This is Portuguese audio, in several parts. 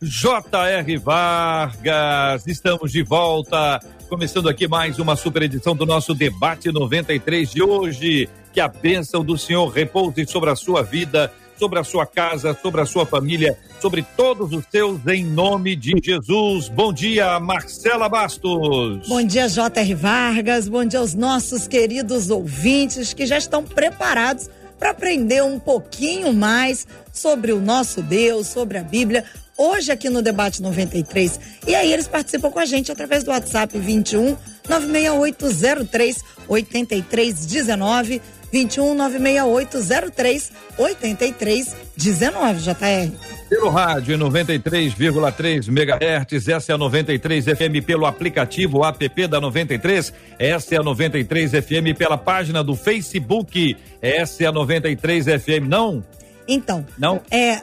J.R. Vargas. Estamos de volta. Começando aqui mais uma super edição do nosso debate 93 de hoje. Que a bênção do Senhor repouse sobre a sua vida, sobre a sua casa, sobre a sua família, sobre todos os seus, em nome de Jesus. Bom dia, Marcela Bastos. Bom dia, J.R. Vargas. Bom dia aos nossos queridos ouvintes que já estão preparados para aprender um pouquinho mais sobre o nosso Deus, sobre a Bíblia. Hoje aqui no Debate 93. E aí eles participam com a gente através do WhatsApp 21 96803 8319 21 96803 8319, JR. Pelo rádio 93,3 MHz, essa é a 93 FM pelo aplicativo app da 93, essa é a 93 FM pela página do Facebook, essa é a 93 FM, não? Então, não? É,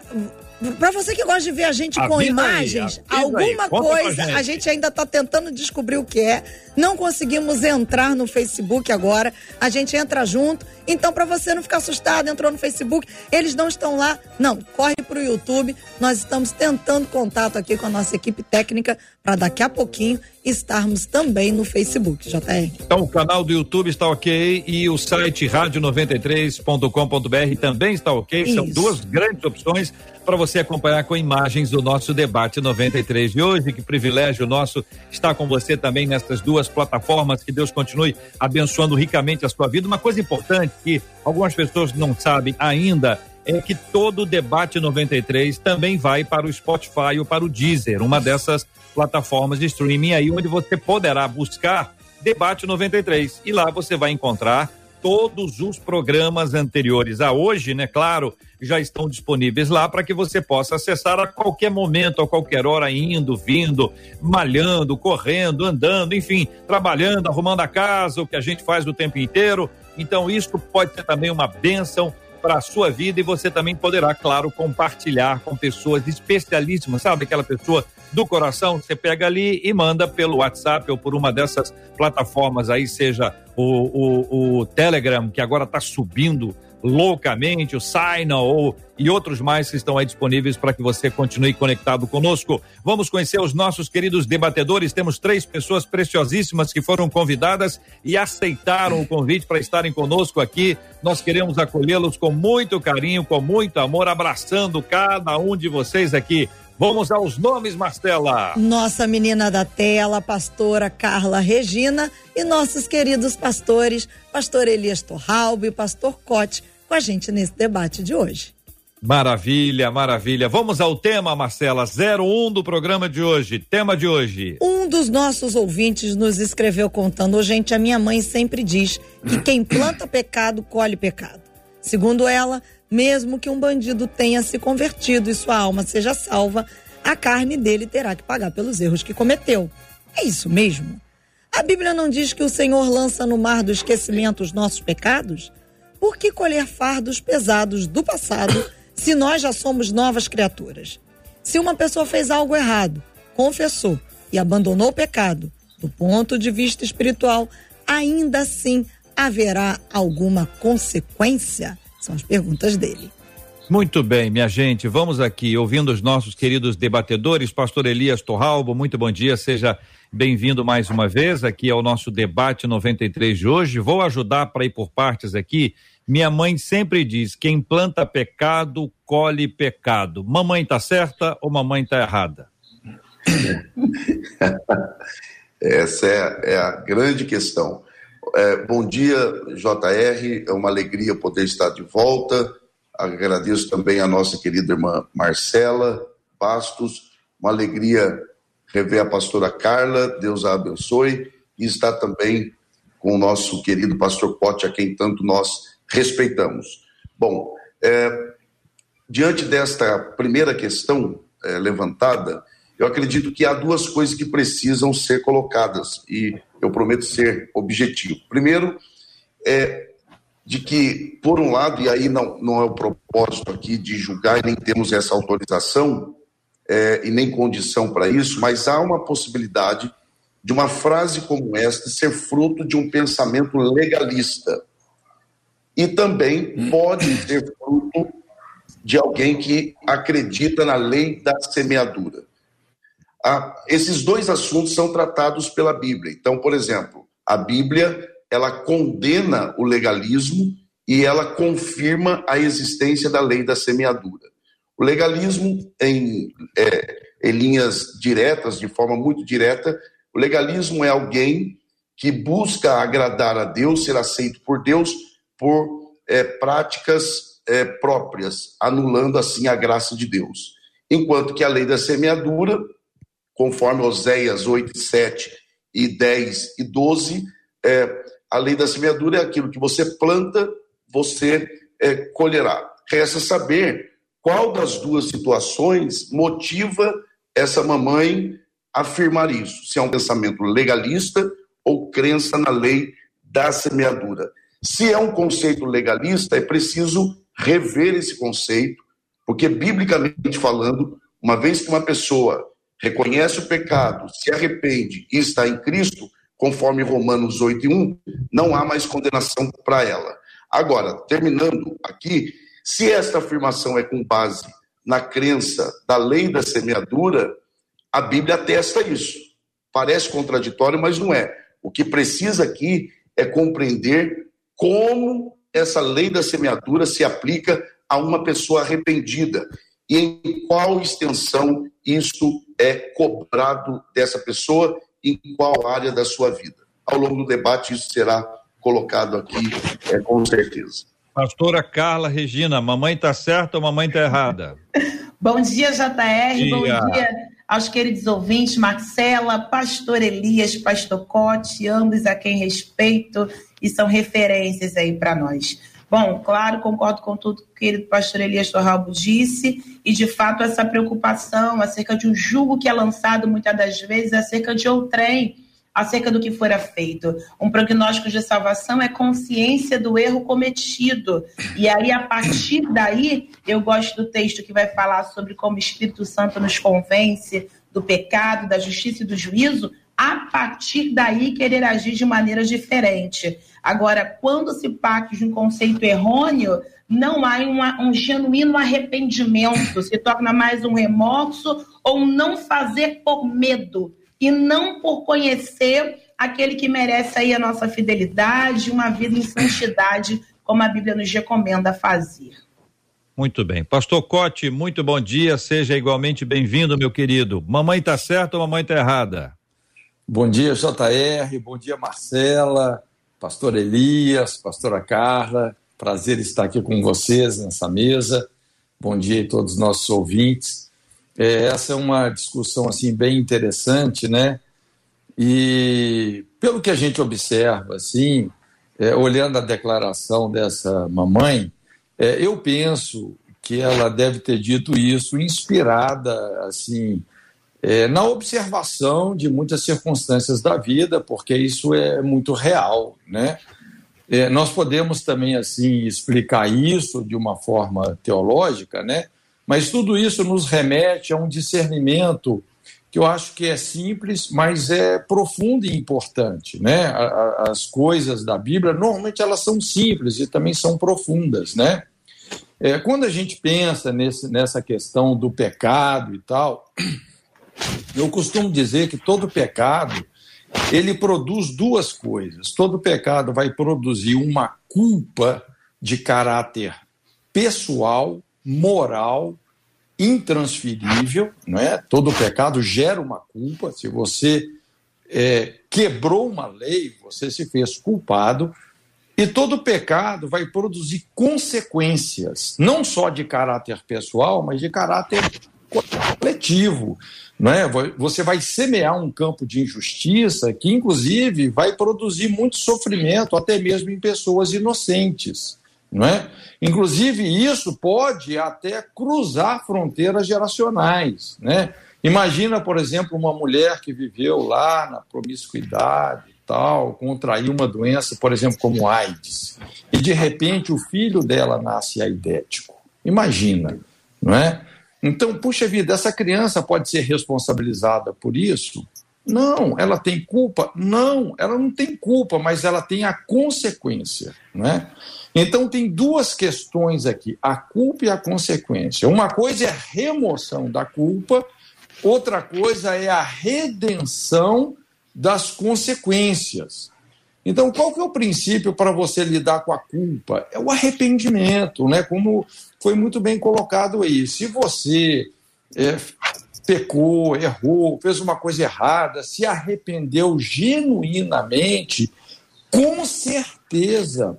para você que gosta de ver a gente com imagens, aí, alguma coisa gente. a gente ainda está tentando descobrir o que é. Não conseguimos entrar no Facebook agora. A gente entra junto. Então, para você não ficar assustado, entrou no Facebook, eles não estão lá. Não, corre para o YouTube. Nós estamos tentando contato aqui com a nossa equipe técnica para daqui a pouquinho estarmos também no Facebook, JR. Então, o canal do YouTube está ok e o site rádio93.com.br também está ok. Isso. São duas grandes opções para você acompanhar com imagens do nosso debate 93 de hoje. Que privilégio nosso estar com você também nessas duas plataformas. Que Deus continue abençoando ricamente a sua vida. Uma coisa importante que algumas pessoas não sabem ainda é que todo o debate 93 também vai para o Spotify ou para o Deezer, uma dessas plataformas de streaming aí onde você poderá buscar debate 93 e lá você vai encontrar todos os programas anteriores a hoje, né? Claro, já estão disponíveis lá para que você possa acessar a qualquer momento, a qualquer hora, indo, vindo, malhando, correndo, andando, enfim, trabalhando, arrumando a casa, o que a gente faz o tempo inteiro. Então, isso pode ser também uma bênção para a sua vida e você também poderá, claro, compartilhar com pessoas especialíssimas, sabe? Aquela pessoa do coração, você pega ali e manda pelo WhatsApp ou por uma dessas plataformas aí, seja o, o, o Telegram, que agora está subindo loucamente, o Signal ou, e outros mais que estão aí disponíveis para que você continue conectado conosco. Vamos conhecer os nossos queridos debatedores. Temos três pessoas preciosíssimas que foram convidadas e aceitaram o convite para estarem conosco aqui. Nós queremos acolhê-los com muito carinho, com muito amor, abraçando cada um de vocês aqui. Vamos aos nomes, Marcela. Nossa menina da tela, pastora Carla Regina e nossos queridos pastores, pastor Elias Torralbo e pastor Cote, com a gente nesse debate de hoje. Maravilha, maravilha. Vamos ao tema, Marcela, 01 do programa de hoje. Tema de hoje. Um dos nossos ouvintes nos escreveu contando: gente, a minha mãe sempre diz que quem planta pecado, colhe pecado. Segundo ela, mesmo que um bandido tenha se convertido e sua alma seja salva, a carne dele terá que pagar pelos erros que cometeu. É isso mesmo? A Bíblia não diz que o Senhor lança no mar do esquecimento os nossos pecados? Por que colher fardos pesados do passado se nós já somos novas criaturas? Se uma pessoa fez algo errado, confessou e abandonou o pecado, do ponto de vista espiritual, ainda assim haverá alguma consequência? São as perguntas dele. Muito bem, minha gente, vamos aqui ouvindo os nossos queridos debatedores, pastor Elias Torralbo, muito bom dia, seja bem-vindo mais uma vez aqui ao nosso debate 93 de hoje. Vou ajudar para ir por partes aqui. Minha mãe sempre diz: quem planta pecado, colhe pecado. Mamãe está certa ou mamãe está errada? Essa é, é a grande questão. É, bom dia, JR. É uma alegria poder estar de volta. Agradeço também a nossa querida irmã Marcela Bastos. Uma alegria rever a pastora Carla. Deus a abençoe. E estar também com o nosso querido pastor Pote, a quem tanto nós respeitamos. Bom, é, diante desta primeira questão, é, levantada, eu acredito que há duas coisas que precisam ser colocadas e eu prometo ser objetivo. Primeiro, é de que, por um lado, e aí não, não é o propósito aqui de julgar e nem temos essa autorização é, e nem condição para isso, mas há uma possibilidade de uma frase como esta ser fruto de um pensamento legalista. E também pode ser fruto de alguém que acredita na lei da semeadura. Ah, esses dois assuntos são tratados pela Bíblia. Então, por exemplo, a Bíblia ela condena o legalismo e ela confirma a existência da lei da semeadura. O legalismo, em, é, em linhas diretas, de forma muito direta, o legalismo é alguém que busca agradar a Deus, ser aceito por Deus por é, práticas é, próprias, anulando assim a graça de Deus. Enquanto que a lei da semeadura, conforme Oséias 8, 7 e 10 e 12, é, a lei da semeadura é aquilo que você planta, você colherá. Resta saber qual das duas situações motiva essa mamãe afirmar isso. Se é um pensamento legalista ou crença na lei da semeadura. Se é um conceito legalista, é preciso rever esse conceito, porque biblicamente falando, uma vez que uma pessoa reconhece o pecado, se arrepende e está em Cristo, conforme Romanos 8 e 1, não há mais condenação para ela. Agora, terminando aqui, se esta afirmação é com base na crença da lei da semeadura, a Bíblia atesta isso. Parece contraditório, mas não é. O que precisa aqui é compreender como essa lei da semeadura se aplica a uma pessoa arrependida e em qual extensão isso é cobrado dessa pessoa em qual área da sua vida. Ao longo do debate, isso será colocado aqui, é, com certeza. Pastora Carla Regina, mamãe está certa ou mamãe está errada? bom dia, JR, bom dia aos queridos ouvintes, Marcela, Pastor Elias, Pastor Cote, ambos a quem respeito e são referências aí para nós. Bom, claro, concordo com tudo que o querido pastor Elias Torralbo disse, e de fato essa preocupação acerca de um julgo que é lançado muitas das vezes acerca de outrem, acerca do que fora feito. Um prognóstico de salvação é consciência do erro cometido. E aí, a partir daí, eu gosto do texto que vai falar sobre como o Espírito Santo nos convence do pecado, da justiça e do juízo, a partir daí querer agir de maneira diferente. Agora, quando se parte de um conceito errôneo, não há uma, um genuíno arrependimento, se torna mais um remorso ou não fazer por medo e não por conhecer aquele que merece aí a nossa fidelidade, uma vida em santidade, como a Bíblia nos recomenda fazer. Muito bem. Pastor Cote, muito bom dia, seja igualmente bem-vindo, meu querido. Mamãe está certa ou mamãe está errada? Bom dia, JR, bom dia, Marcela, pastor Elias, pastora Carla, prazer estar aqui com vocês nessa mesa. Bom dia a todos os nossos ouvintes. É, essa é uma discussão assim bem interessante, né? E pelo que a gente observa, assim, é, olhando a declaração dessa mamãe, é, eu penso que ela deve ter dito isso inspirada, assim, é, na observação de muitas circunstâncias da vida, porque isso é muito real, né? É, nós podemos também assim explicar isso de uma forma teológica, né? Mas tudo isso nos remete a um discernimento que eu acho que é simples, mas é profundo e importante, né? As coisas da Bíblia normalmente elas são simples e também são profundas, né? É, quando a gente pensa nesse, nessa questão do pecado e tal, eu costumo dizer que todo pecado ele produz duas coisas. Todo pecado vai produzir uma culpa de caráter pessoal, moral, intransferível, não é? Todo pecado gera uma culpa. Se você é, quebrou uma lei, você se fez culpado. E todo pecado vai produzir consequências, não só de caráter pessoal, mas de caráter coletivo. Não é? Você vai semear um campo de injustiça que, inclusive, vai produzir muito sofrimento, até mesmo em pessoas inocentes. Não é? Inclusive, isso pode até cruzar fronteiras geracionais, né? Imagina, por exemplo, uma mulher que viveu lá na promiscuidade e tal, contraiu uma doença, por exemplo, como AIDS, e de repente o filho dela nasce aidético. Imagina, não é? Então, puxa vida, essa criança pode ser responsabilizada por isso? Não, ela tem culpa? Não, ela não tem culpa, mas ela tem a consequência, né? Então tem duas questões aqui, a culpa e a consequência. Uma coisa é a remoção da culpa, outra coisa é a redenção das consequências. Então, qual que é o princípio para você lidar com a culpa? É o arrependimento, né? Como foi muito bem colocado aí. Se você é, pecou, errou, fez uma coisa errada, se arrependeu genuinamente, com certeza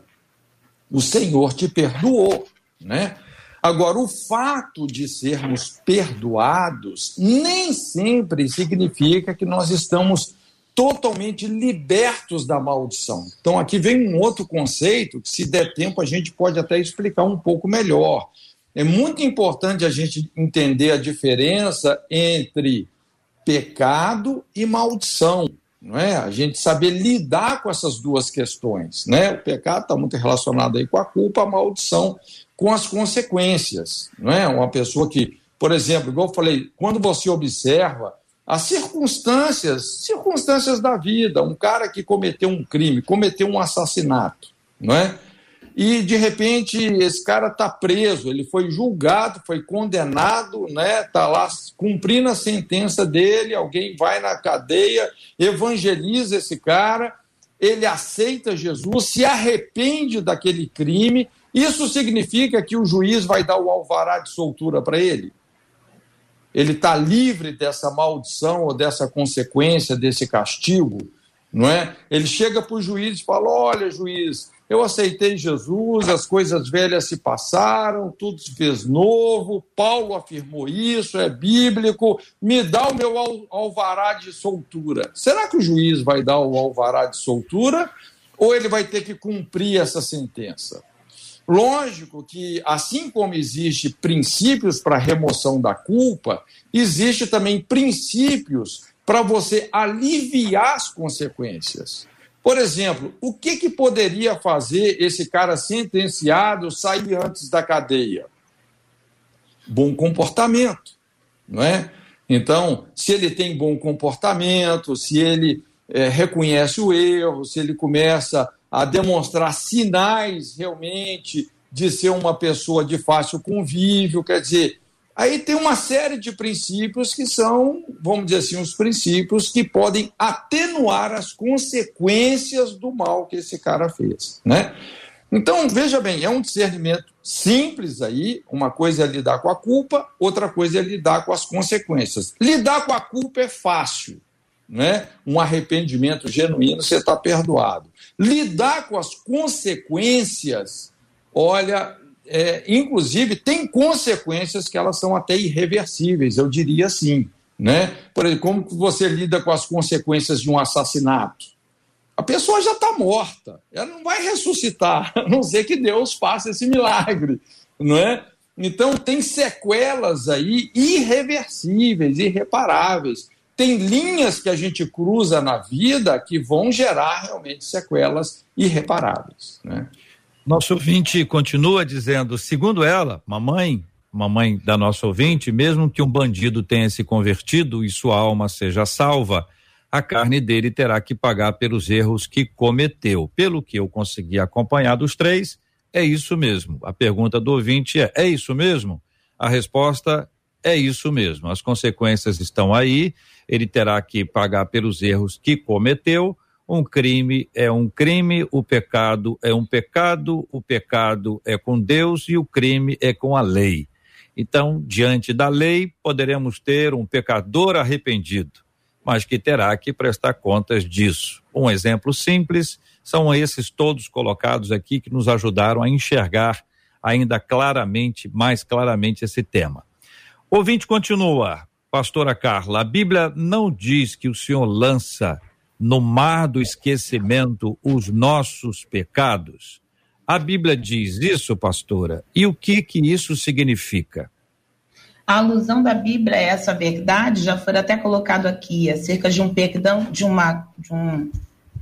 o Senhor te perdoou, né? Agora, o fato de sermos perdoados nem sempre significa que nós estamos totalmente libertos da maldição. Então, aqui vem um outro conceito que, se der tempo, a gente pode até explicar um pouco melhor. É muito importante a gente entender a diferença entre pecado e maldição. Não é? A gente saber lidar com essas duas questões. Né? O pecado está muito relacionado aí com a culpa, a maldição com as consequências. Não é? Uma pessoa que, por exemplo, igual eu falei, quando você observa as circunstâncias, circunstâncias da vida, um cara que cometeu um crime, cometeu um assassinato, não é? E de repente esse cara está preso, ele foi julgado, foi condenado, né? Está lá cumprindo a sentença dele, alguém vai na cadeia, evangeliza esse cara, ele aceita Jesus, se arrepende daquele crime. Isso significa que o juiz vai dar o alvará de soltura para ele? Ele está livre dessa maldição ou dessa consequência, desse castigo, não é? Ele chega para o juiz e fala: Olha, juiz, eu aceitei Jesus, as coisas velhas se passaram, tudo se fez novo. Paulo afirmou isso, é bíblico. Me dá o meu alvará de soltura. Será que o juiz vai dar o alvará de soltura ou ele vai ter que cumprir essa sentença? Lógico que, assim como existe princípios para remoção da culpa, existe também princípios para você aliviar as consequências. Por exemplo, o que, que poderia fazer esse cara sentenciado sair antes da cadeia? Bom comportamento, não é? Então, se ele tem bom comportamento, se ele é, reconhece o erro, se ele começa a demonstrar sinais realmente de ser uma pessoa de fácil convívio, quer dizer, Aí tem uma série de princípios que são, vamos dizer assim, os princípios que podem atenuar as consequências do mal que esse cara fez, né? Então, veja bem, é um discernimento simples aí, uma coisa é lidar com a culpa, outra coisa é lidar com as consequências. Lidar com a culpa é fácil, né? Um arrependimento genuíno, você está perdoado. Lidar com as consequências, olha, é, inclusive, tem consequências que elas são até irreversíveis, eu diria assim. Né? Por exemplo, como você lida com as consequências de um assassinato? A pessoa já está morta, ela não vai ressuscitar, a não ser que Deus faça esse milagre. Não é? Então, tem sequelas aí irreversíveis, irreparáveis. Tem linhas que a gente cruza na vida que vão gerar realmente sequelas irreparáveis. Né? Nosso ouvinte continua dizendo, segundo ela, mamãe, mamãe da nossa ouvinte, mesmo que um bandido tenha se convertido e sua alma seja salva, a carne dele terá que pagar pelos erros que cometeu. Pelo que eu consegui acompanhar dos três, é isso mesmo. A pergunta do ouvinte é: é isso mesmo? A resposta é isso mesmo. As consequências estão aí, ele terá que pagar pelos erros que cometeu um crime é um crime, o pecado é um pecado, o pecado é com Deus e o crime é com a lei. Então, diante da lei, poderemos ter um pecador arrependido, mas que terá que prestar contas disso. Um exemplo simples são esses todos colocados aqui que nos ajudaram a enxergar ainda claramente, mais claramente esse tema. Ouvinte continua, pastora Carla, a Bíblia não diz que o Senhor lança no mar do esquecimento os nossos pecados. A Bíblia diz isso, pastora? E o que que isso significa? A alusão da Bíblia a essa verdade já foi até colocado aqui, acerca de um perdão, de uma, de, um,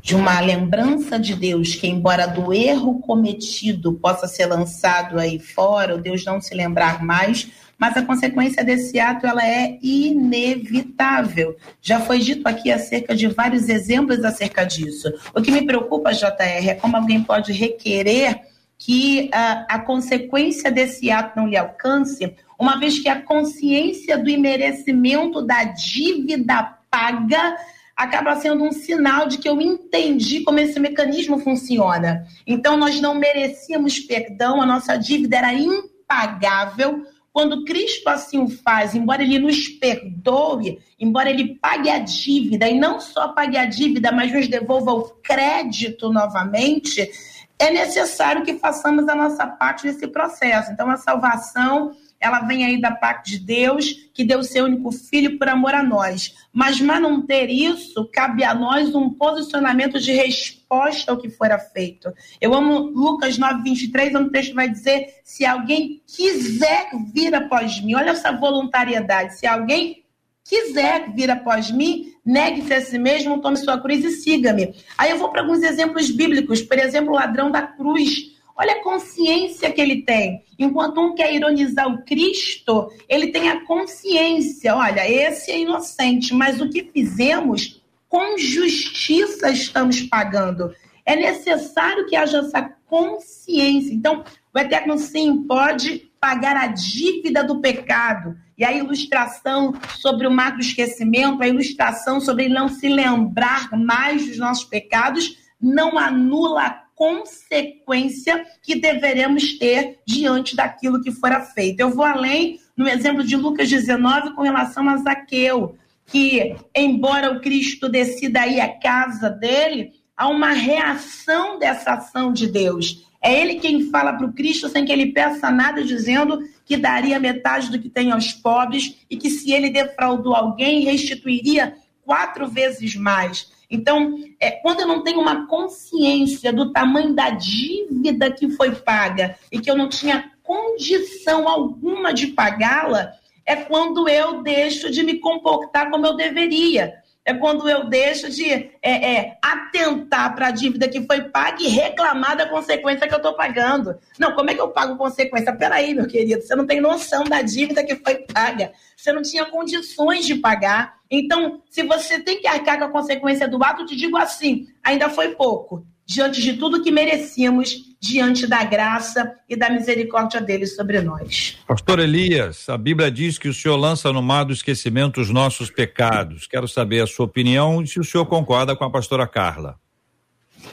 de uma lembrança de Deus, que embora do erro cometido possa ser lançado aí fora, o Deus não se lembrar mais, mas a consequência desse ato ela é inevitável. Já foi dito aqui acerca de vários exemplos acerca disso. O que me preocupa, JR, é como alguém pode requerer que a, a consequência desse ato não lhe alcance, uma vez que a consciência do imerecimento da dívida paga acaba sendo um sinal de que eu entendi como esse mecanismo funciona. Então, nós não merecíamos perdão, a nossa dívida era impagável, quando Cristo assim o faz, embora ele nos perdoe, embora ele pague a dívida, e não só pague a dívida, mas nos devolva o crédito novamente, é necessário que façamos a nossa parte nesse processo. Então, a salvação ela vem aí da parte de Deus, que deu seu único filho por amor a nós. Mas para não ter isso, cabe a nós um posicionamento de resposta ao que fora feito. Eu amo Lucas 9, 23, onde o texto vai dizer: se alguém quiser vir após mim, olha essa voluntariedade, se alguém quiser vir após mim, negue-se a si mesmo, tome sua cruz e siga-me. Aí eu vou para alguns exemplos bíblicos, por exemplo, o ladrão da cruz. Olha a consciência que ele tem. Enquanto um quer ironizar o Cristo, ele tem a consciência: olha, esse é inocente, mas o que fizemos, com justiça estamos pagando. É necessário que haja essa consciência. Então, o Eterno sim pode pagar a dívida do pecado. E a ilustração sobre o mar do esquecimento, a ilustração sobre não se lembrar mais dos nossos pecados, não anula consequência que deveremos ter diante daquilo que fora feito. Eu vou além no exemplo de Lucas 19 com relação a Zaqueu, que, embora o Cristo decida ir à casa dele, há uma reação dessa ação de Deus. É ele quem fala para o Cristo sem que ele peça nada, dizendo que daria metade do que tem aos pobres e que se ele defraudou alguém, restituiria quatro vezes mais. Então, é, quando eu não tenho uma consciência do tamanho da dívida que foi paga e que eu não tinha condição alguma de pagá-la, é quando eu deixo de me comportar como eu deveria. É quando eu deixo de é, é, atentar para a dívida que foi paga e reclamar da consequência que eu estou pagando. Não, como é que eu pago consequência? Peraí, meu querido, você não tem noção da dívida que foi paga. Você não tinha condições de pagar. Então, se você tem que arcar com a consequência do ato, te digo assim: ainda foi pouco, diante de tudo que merecíamos, diante da graça e da misericórdia dele sobre nós. Pastor Elias, a Bíblia diz que o Senhor lança no mar do esquecimento os nossos pecados. Quero saber a sua opinião e se o senhor concorda com a pastora Carla.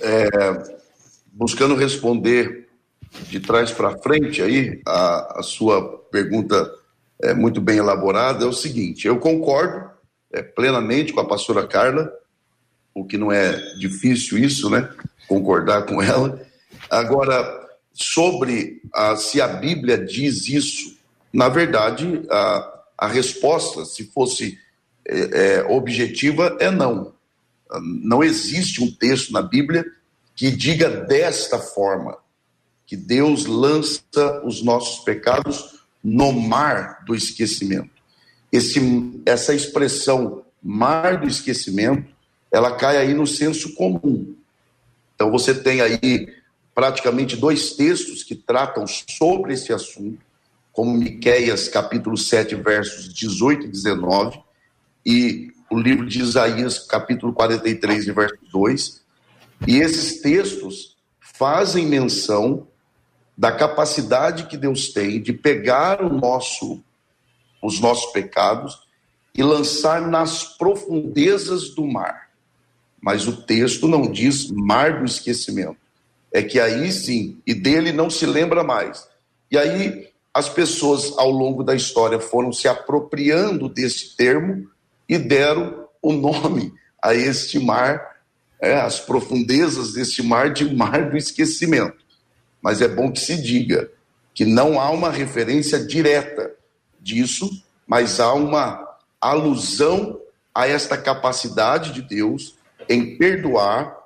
É, buscando responder de trás para frente aí, a, a sua pergunta é muito bem elaborada, é o seguinte: eu concordo é, plenamente com a pastora Carla, o que não é difícil isso, né? Concordar com ela. Agora, sobre se a Bíblia diz isso, na verdade, a, a resposta, se fosse é, é, objetiva, é não. Não existe um texto na Bíblia que diga desta forma, que Deus lança os nossos pecados no mar do esquecimento esse, essa expressão mar do esquecimento, ela cai aí no senso comum. Então você tem aí praticamente dois textos que tratam sobre esse assunto, como Miqueias capítulo 7, versos 18 e 19, e o livro de Isaías, capítulo 43, verso 2. E esses textos fazem menção da capacidade que Deus tem de pegar o nosso os nossos pecados e lançar nas profundezas do mar. Mas o texto não diz mar do esquecimento. É que aí sim, e dele não se lembra mais. E aí as pessoas ao longo da história foram se apropriando desse termo e deram o nome a este mar, é, as profundezas deste mar de mar do esquecimento. Mas é bom que se diga que não há uma referência direta disso, mas há uma alusão a esta capacidade de Deus em perdoar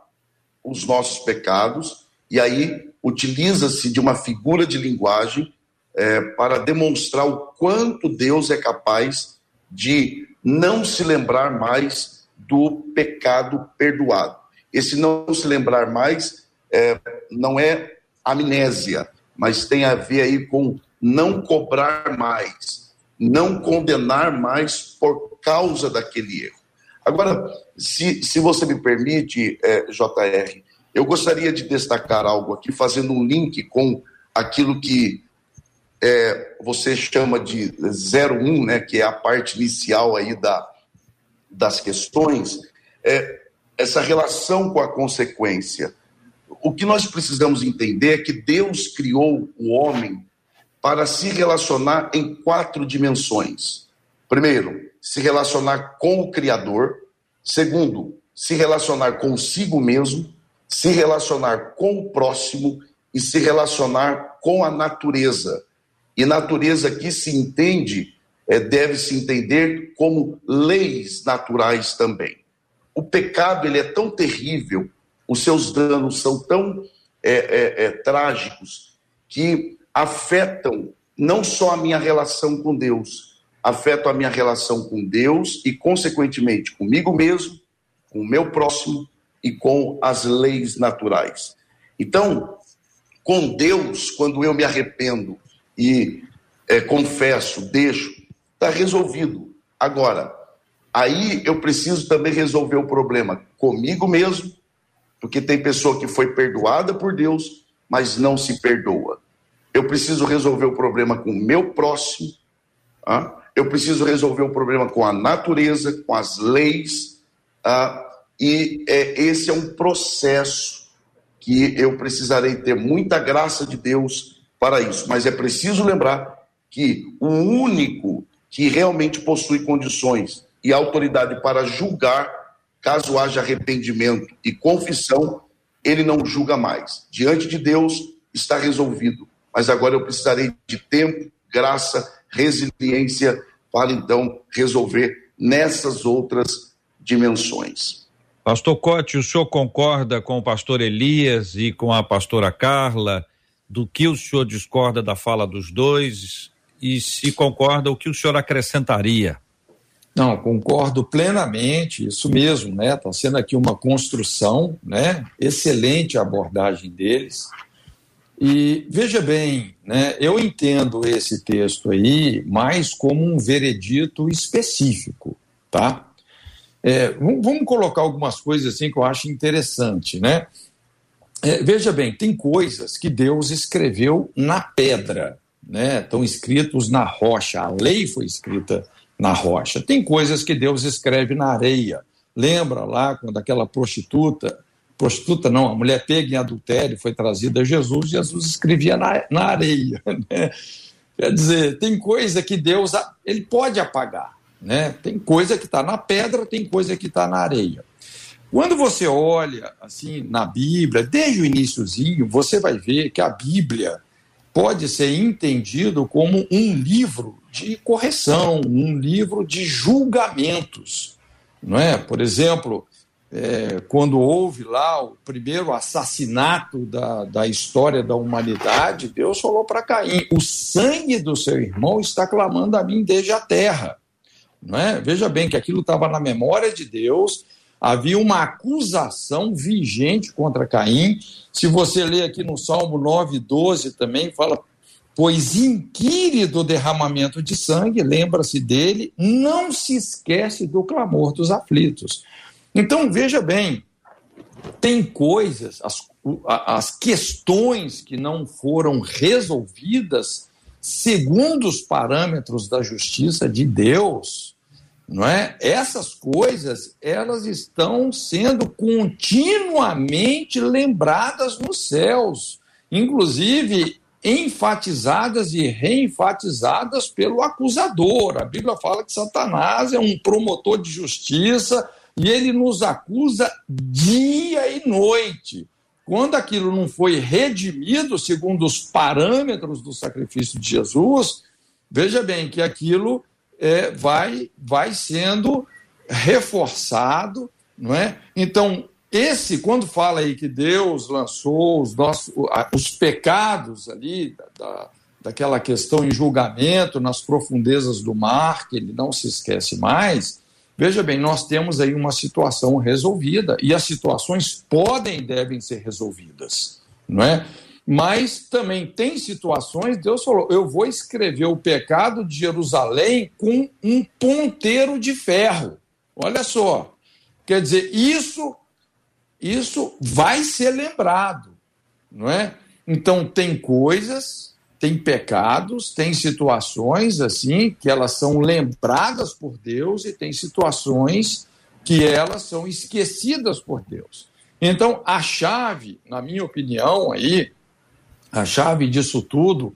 os nossos pecados, e aí utiliza-se de uma figura de linguagem é, para demonstrar o quanto Deus é capaz de não se lembrar mais do pecado perdoado. Esse não se lembrar mais é, não é amnésia, mas tem a ver aí com não cobrar mais, não condenar mais por causa daquele erro. Agora, se, se você me permite, é, JR, eu gostaria de destacar algo aqui, fazendo um link com aquilo que é, você chama de 01, né, que é a parte inicial aí da, das questões, é, essa relação com a consequência. O que nós precisamos entender é que Deus criou o homem para se relacionar em quatro dimensões. Primeiro, se relacionar com o Criador. Segundo, se relacionar consigo mesmo. Se relacionar com o próximo e se relacionar com a natureza. E natureza aqui se entende, é, deve se entender como leis naturais também. O pecado ele é tão terrível, os seus danos são tão é, é, trágicos que afetam não só a minha relação com Deus, afetam a minha relação com Deus e, consequentemente, comigo mesmo, com o meu próximo e com as leis naturais. Então, com Deus, quando eu me arrependo e é, confesso, deixo, está resolvido. Agora, aí eu preciso também resolver o problema comigo mesmo, porque tem pessoa que foi perdoada por Deus, mas não se perdoa. Eu preciso resolver o problema com o meu próximo, ah? eu preciso resolver o problema com a natureza, com as leis, ah? E é, esse é um processo que eu precisarei ter muita graça de Deus para isso. Mas é preciso lembrar que o único que realmente possui condições e autoridade para julgar, caso haja arrependimento e confissão, ele não julga mais. Diante de Deus está resolvido. Mas agora eu precisarei de tempo, graça, resiliência para então resolver nessas outras dimensões. Pastor Cote, o senhor concorda com o pastor Elias e com a pastora Carla do que o senhor discorda da fala dos dois e se concorda o que o senhor acrescentaria? Não, concordo plenamente, isso mesmo, né? Está sendo aqui uma construção, né? Excelente a abordagem deles. E veja bem, né? Eu entendo esse texto aí mais como um veredito específico, tá? É, vamos colocar algumas coisas assim que eu acho interessante, né? É, veja bem, tem coisas que Deus escreveu na pedra, né? Estão escritos na rocha. A lei foi escrita na rocha. Tem coisas que Deus escreve na areia. Lembra lá quando aquela prostituta, prostituta não, a mulher pega em adultério, foi trazida a Jesus, Jesus escrevia na, na areia. Né? Quer dizer, tem coisa que Deus ele pode apagar. Né? Tem coisa que está na pedra, tem coisa que está na areia. Quando você olha assim na Bíblia, desde o iníciozinho, você vai ver que a Bíblia pode ser entendido como um livro de correção, um livro de julgamentos, não é? Por exemplo, é, quando houve lá o primeiro assassinato da, da história da humanidade, Deus falou para Caim: o sangue do seu irmão está clamando a mim desde a terra. Não é? Veja bem que aquilo estava na memória de Deus havia uma acusação vigente contra Caim. Se você ler aqui no Salmo 9, 12 também, fala: Pois inquire do derramamento de sangue, lembra-se dele, não se esquece do clamor dos aflitos. Então, veja bem, tem coisas, as, as questões que não foram resolvidas segundo os parâmetros da justiça de Deus não é? Essas coisas elas estão sendo continuamente lembradas nos céus, inclusive enfatizadas e reenfatizadas pelo acusador. A Bíblia fala que Satanás é um promotor de justiça e ele nos acusa dia e noite. Quando aquilo não foi redimido segundo os parâmetros do sacrifício de Jesus, veja bem que aquilo é, vai, vai sendo reforçado, não é? Então, esse, quando fala aí que Deus lançou os, nossos, os pecados ali, da, daquela questão em julgamento nas profundezas do mar, que ele não se esquece mais, veja bem, nós temos aí uma situação resolvida e as situações podem e devem ser resolvidas, não é? Mas também tem situações, Deus falou: eu vou escrever o pecado de Jerusalém com um ponteiro de ferro. Olha só. Quer dizer, isso isso vai ser lembrado, não é? Então tem coisas, tem pecados, tem situações assim que elas são lembradas por Deus e tem situações que elas são esquecidas por Deus. Então a chave, na minha opinião aí, a chave disso tudo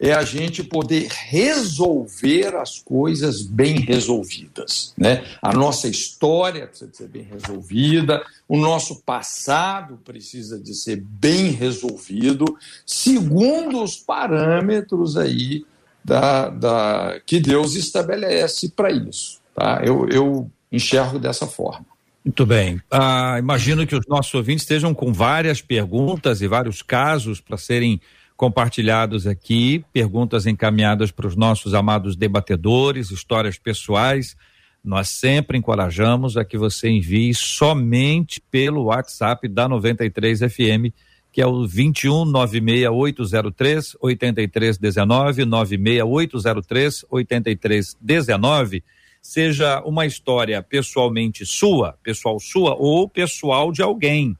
é a gente poder resolver as coisas bem resolvidas. Né? A nossa história precisa ser bem resolvida, o nosso passado precisa de ser bem resolvido, segundo os parâmetros aí da, da que Deus estabelece para isso. Tá? Eu, eu enxergo dessa forma. Muito bem. Ah, imagino que os nossos ouvintes estejam com várias perguntas e vários casos para serem compartilhados aqui, perguntas encaminhadas para os nossos amados debatedores, histórias pessoais. Nós sempre encorajamos a que você envie somente pelo WhatsApp da 93 FM, que é o 21 96803 8319 96803 8319 seja uma história pessoalmente sua, pessoal sua ou pessoal de alguém,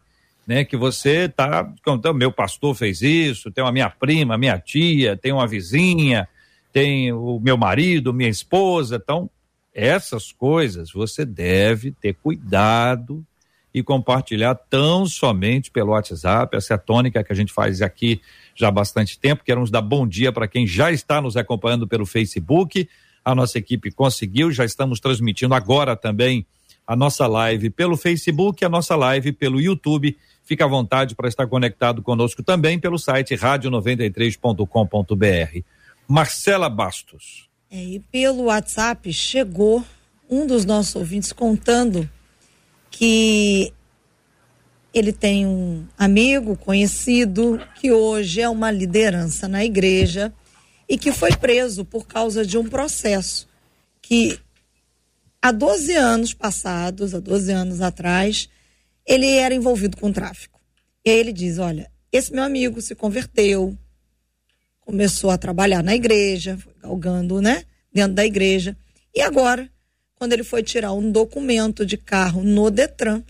né? Que você tá contando, meu pastor fez isso, tem uma minha prima, minha tia, tem uma vizinha, tem o meu marido, minha esposa, então essas coisas você deve ter cuidado e compartilhar tão somente pelo WhatsApp, essa é a tônica que a gente faz aqui já há bastante tempo, queremos dar bom dia para quem já está nos acompanhando pelo Facebook, a nossa equipe conseguiu, já estamos transmitindo agora também a nossa live pelo Facebook, a nossa live pelo YouTube. Fica à vontade para estar conectado conosco também pelo site rádio93.com.br. Marcela Bastos. É, e pelo WhatsApp chegou um dos nossos ouvintes contando que ele tem um amigo conhecido que hoje é uma liderança na igreja e que foi preso por causa de um processo que há 12 anos passados, há 12 anos atrás, ele era envolvido com tráfico. E aí ele diz: Olha, esse meu amigo se converteu, começou a trabalhar na igreja, foi galgando, né, dentro da igreja. E agora, quando ele foi tirar um documento de carro no Detran,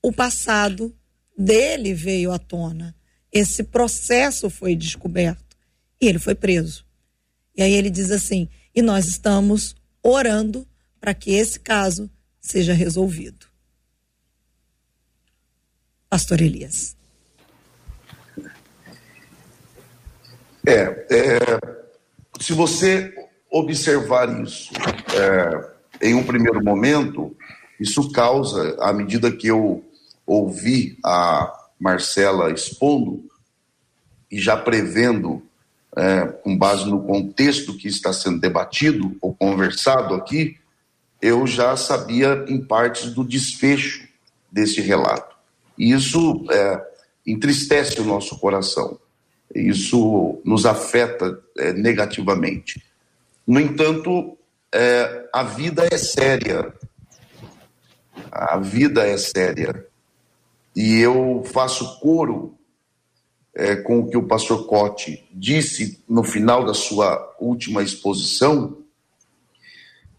o passado dele veio à tona. Esse processo foi descoberto. E ele foi preso. E aí ele diz assim: e nós estamos orando para que esse caso seja resolvido. Pastor Elias. É, é se você observar isso é, em um primeiro momento, isso causa, à medida que eu ouvi a Marcela expondo e já prevendo é, com base no contexto que está sendo debatido ou conversado aqui, eu já sabia em partes do desfecho desse relato. E isso é, entristece o nosso coração, isso nos afeta é, negativamente. No entanto, é, a vida é séria. A vida é séria. E eu faço coro é, com o que o pastor Cote disse no final da sua última exposição,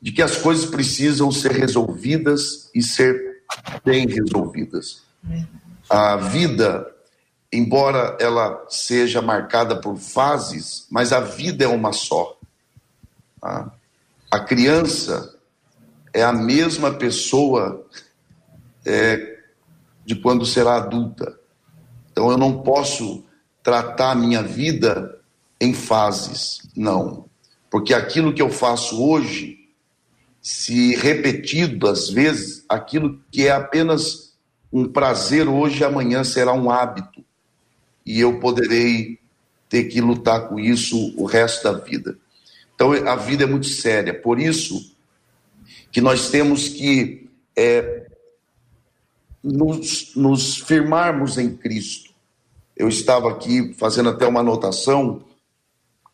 de que as coisas precisam ser resolvidas e ser bem resolvidas. A vida, embora ela seja marcada por fases, mas a vida é uma só. Tá? A criança é a mesma pessoa é, de quando será adulta. Então eu não posso tratar a minha vida em fases, não. Porque aquilo que eu faço hoje, se repetido às vezes, aquilo que é apenas um prazer hoje, amanhã será um hábito. E eu poderei ter que lutar com isso o resto da vida. Então a vida é muito séria. Por isso que nós temos que é, nos, nos firmarmos em Cristo. Eu estava aqui fazendo até uma anotação.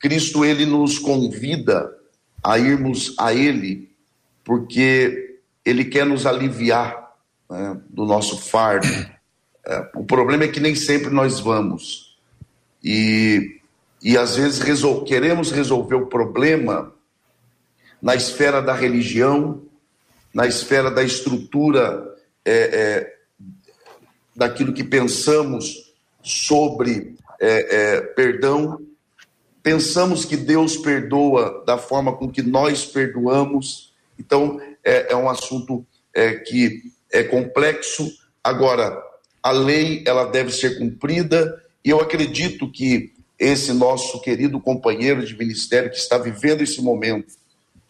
Cristo ele nos convida a irmos a Ele, porque Ele quer nos aliviar né, do nosso fardo. É, o problema é que nem sempre nós vamos. E, e às vezes resol queremos resolver o problema na esfera da religião, na esfera da estrutura é, é, daquilo que pensamos sobre é, é, perdão, pensamos que Deus perdoa da forma com que nós perdoamos. Então, é, é um assunto é, que é complexo. Agora, a lei ela deve ser cumprida e eu acredito que esse nosso querido companheiro de ministério que está vivendo esse momento,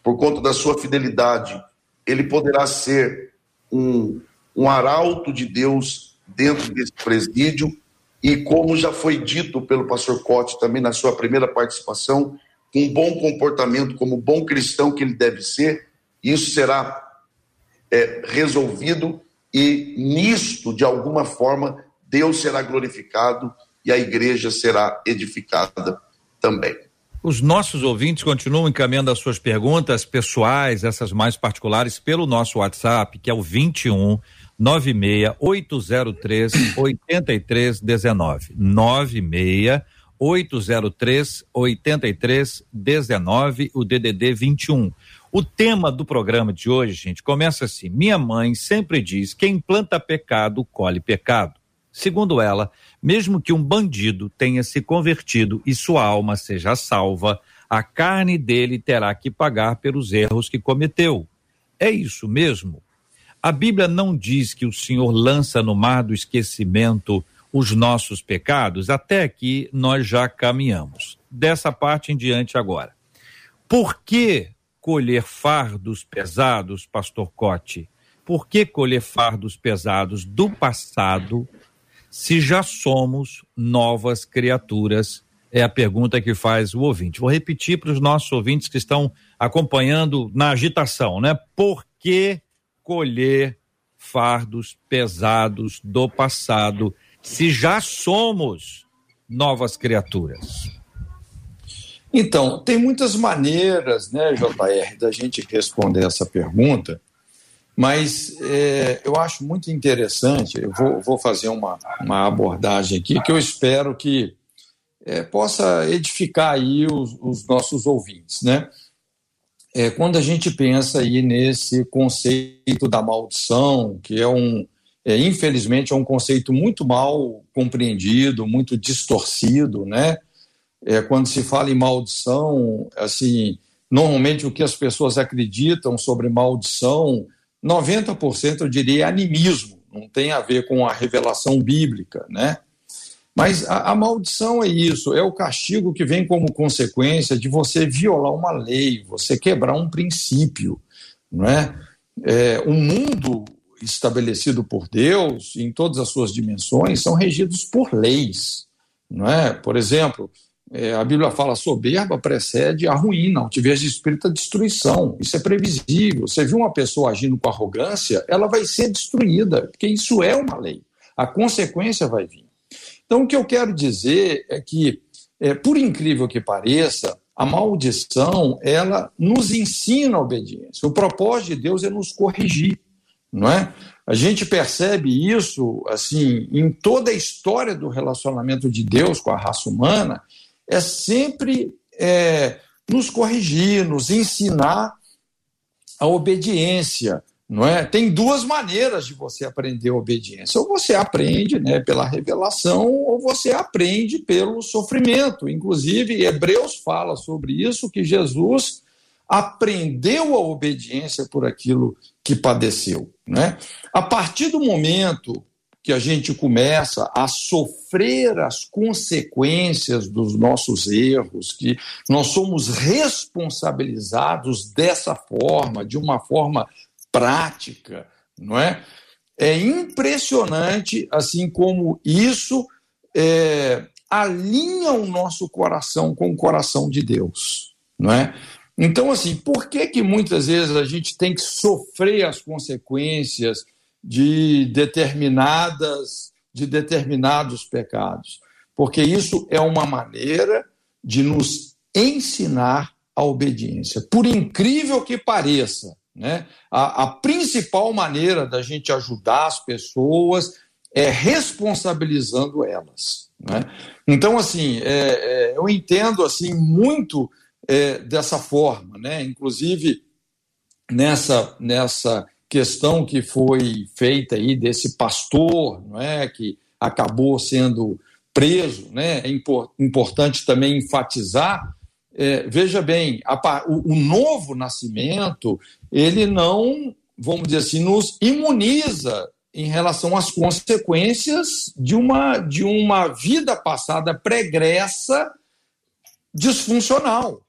por conta da sua fidelidade, ele poderá ser um, um arauto de Deus dentro desse presídio e como já foi dito pelo pastor Cote também na sua primeira participação, com um bom comportamento como bom cristão que ele deve ser, isso será é, resolvido e nisto, de alguma forma, Deus será glorificado e a igreja será edificada também. Os nossos ouvintes continuam encaminhando as suas perguntas pessoais, essas mais particulares, pelo nosso WhatsApp, que é o 21 96 803 8319. 96 803 8319, o DDD 21. O tema do programa de hoje, gente, começa assim: Minha mãe sempre diz: quem planta pecado, colhe pecado. Segundo ela, mesmo que um bandido tenha se convertido e sua alma seja salva, a carne dele terá que pagar pelos erros que cometeu. É isso mesmo? A Bíblia não diz que o Senhor lança no mar do esquecimento os nossos pecados? Até aqui nós já caminhamos. Dessa parte em diante agora. Por que colher fardos pesados, pastor Cote? Por que colher fardos pesados do passado se já somos novas criaturas? É a pergunta que faz o ouvinte. Vou repetir para os nossos ouvintes que estão acompanhando na agitação, né? Por que colher fardos pesados do passado, se já somos novas criaturas? Então, tem muitas maneiras, né, JR, da gente responder essa pergunta, mas é, eu acho muito interessante, eu vou, vou fazer uma, uma abordagem aqui que eu espero que é, possa edificar aí os, os nossos ouvintes, né? É, quando a gente pensa aí nesse conceito da maldição, que é um, é, infelizmente, é um conceito muito mal compreendido, muito distorcido, né? É, quando se fala em maldição, assim, normalmente o que as pessoas acreditam sobre maldição, 90% eu diria é animismo, não tem a ver com a revelação bíblica, né? Mas a, a, maldição é isso, é o castigo que vem como consequência de você violar uma lei, você quebrar um princípio, não é? é o mundo estabelecido por Deus, em todas as suas dimensões, são regidos por leis, não é? Por exemplo, é, a Bíblia fala soberba precede a ruína, altivez de espírito a destruição. Isso é previsível. Você viu uma pessoa agindo com arrogância, ela vai ser destruída, porque isso é uma lei. A consequência vai vir. Então, o que eu quero dizer é que, é, por incrível que pareça, a maldição ela nos ensina a obediência. O propósito de Deus é nos corrigir, não é? A gente percebe isso assim em toda a história do relacionamento de Deus com a raça humana, é sempre é, nos corrigir, nos ensinar a obediência, não é? Tem duas maneiras de você aprender a obediência. Ou você aprende né, pela revelação, ou você aprende pelo sofrimento. Inclusive, Hebreus fala sobre isso, que Jesus aprendeu a obediência por aquilo que padeceu. Né? A partir do momento que a gente começa a sofrer as consequências dos nossos erros, que nós somos responsabilizados dessa forma, de uma forma prática, não é? É impressionante, assim como isso é, alinha o nosso coração com o coração de Deus, não é? Então, assim, por que que muitas vezes a gente tem que sofrer as consequências de determinadas de determinados pecados, porque isso é uma maneira de nos ensinar a obediência. Por incrível que pareça, né, a, a principal maneira da gente ajudar as pessoas é responsabilizando elas. Né? Então, assim, é, é, eu entendo assim muito é, dessa forma, né? Inclusive nessa nessa questão que foi feita aí desse pastor, não é, que acabou sendo preso, né? É importante também enfatizar. É, veja bem, a, o, o novo nascimento ele não, vamos dizer assim, nos imuniza em relação às consequências de uma, de uma vida passada pregressa disfuncional.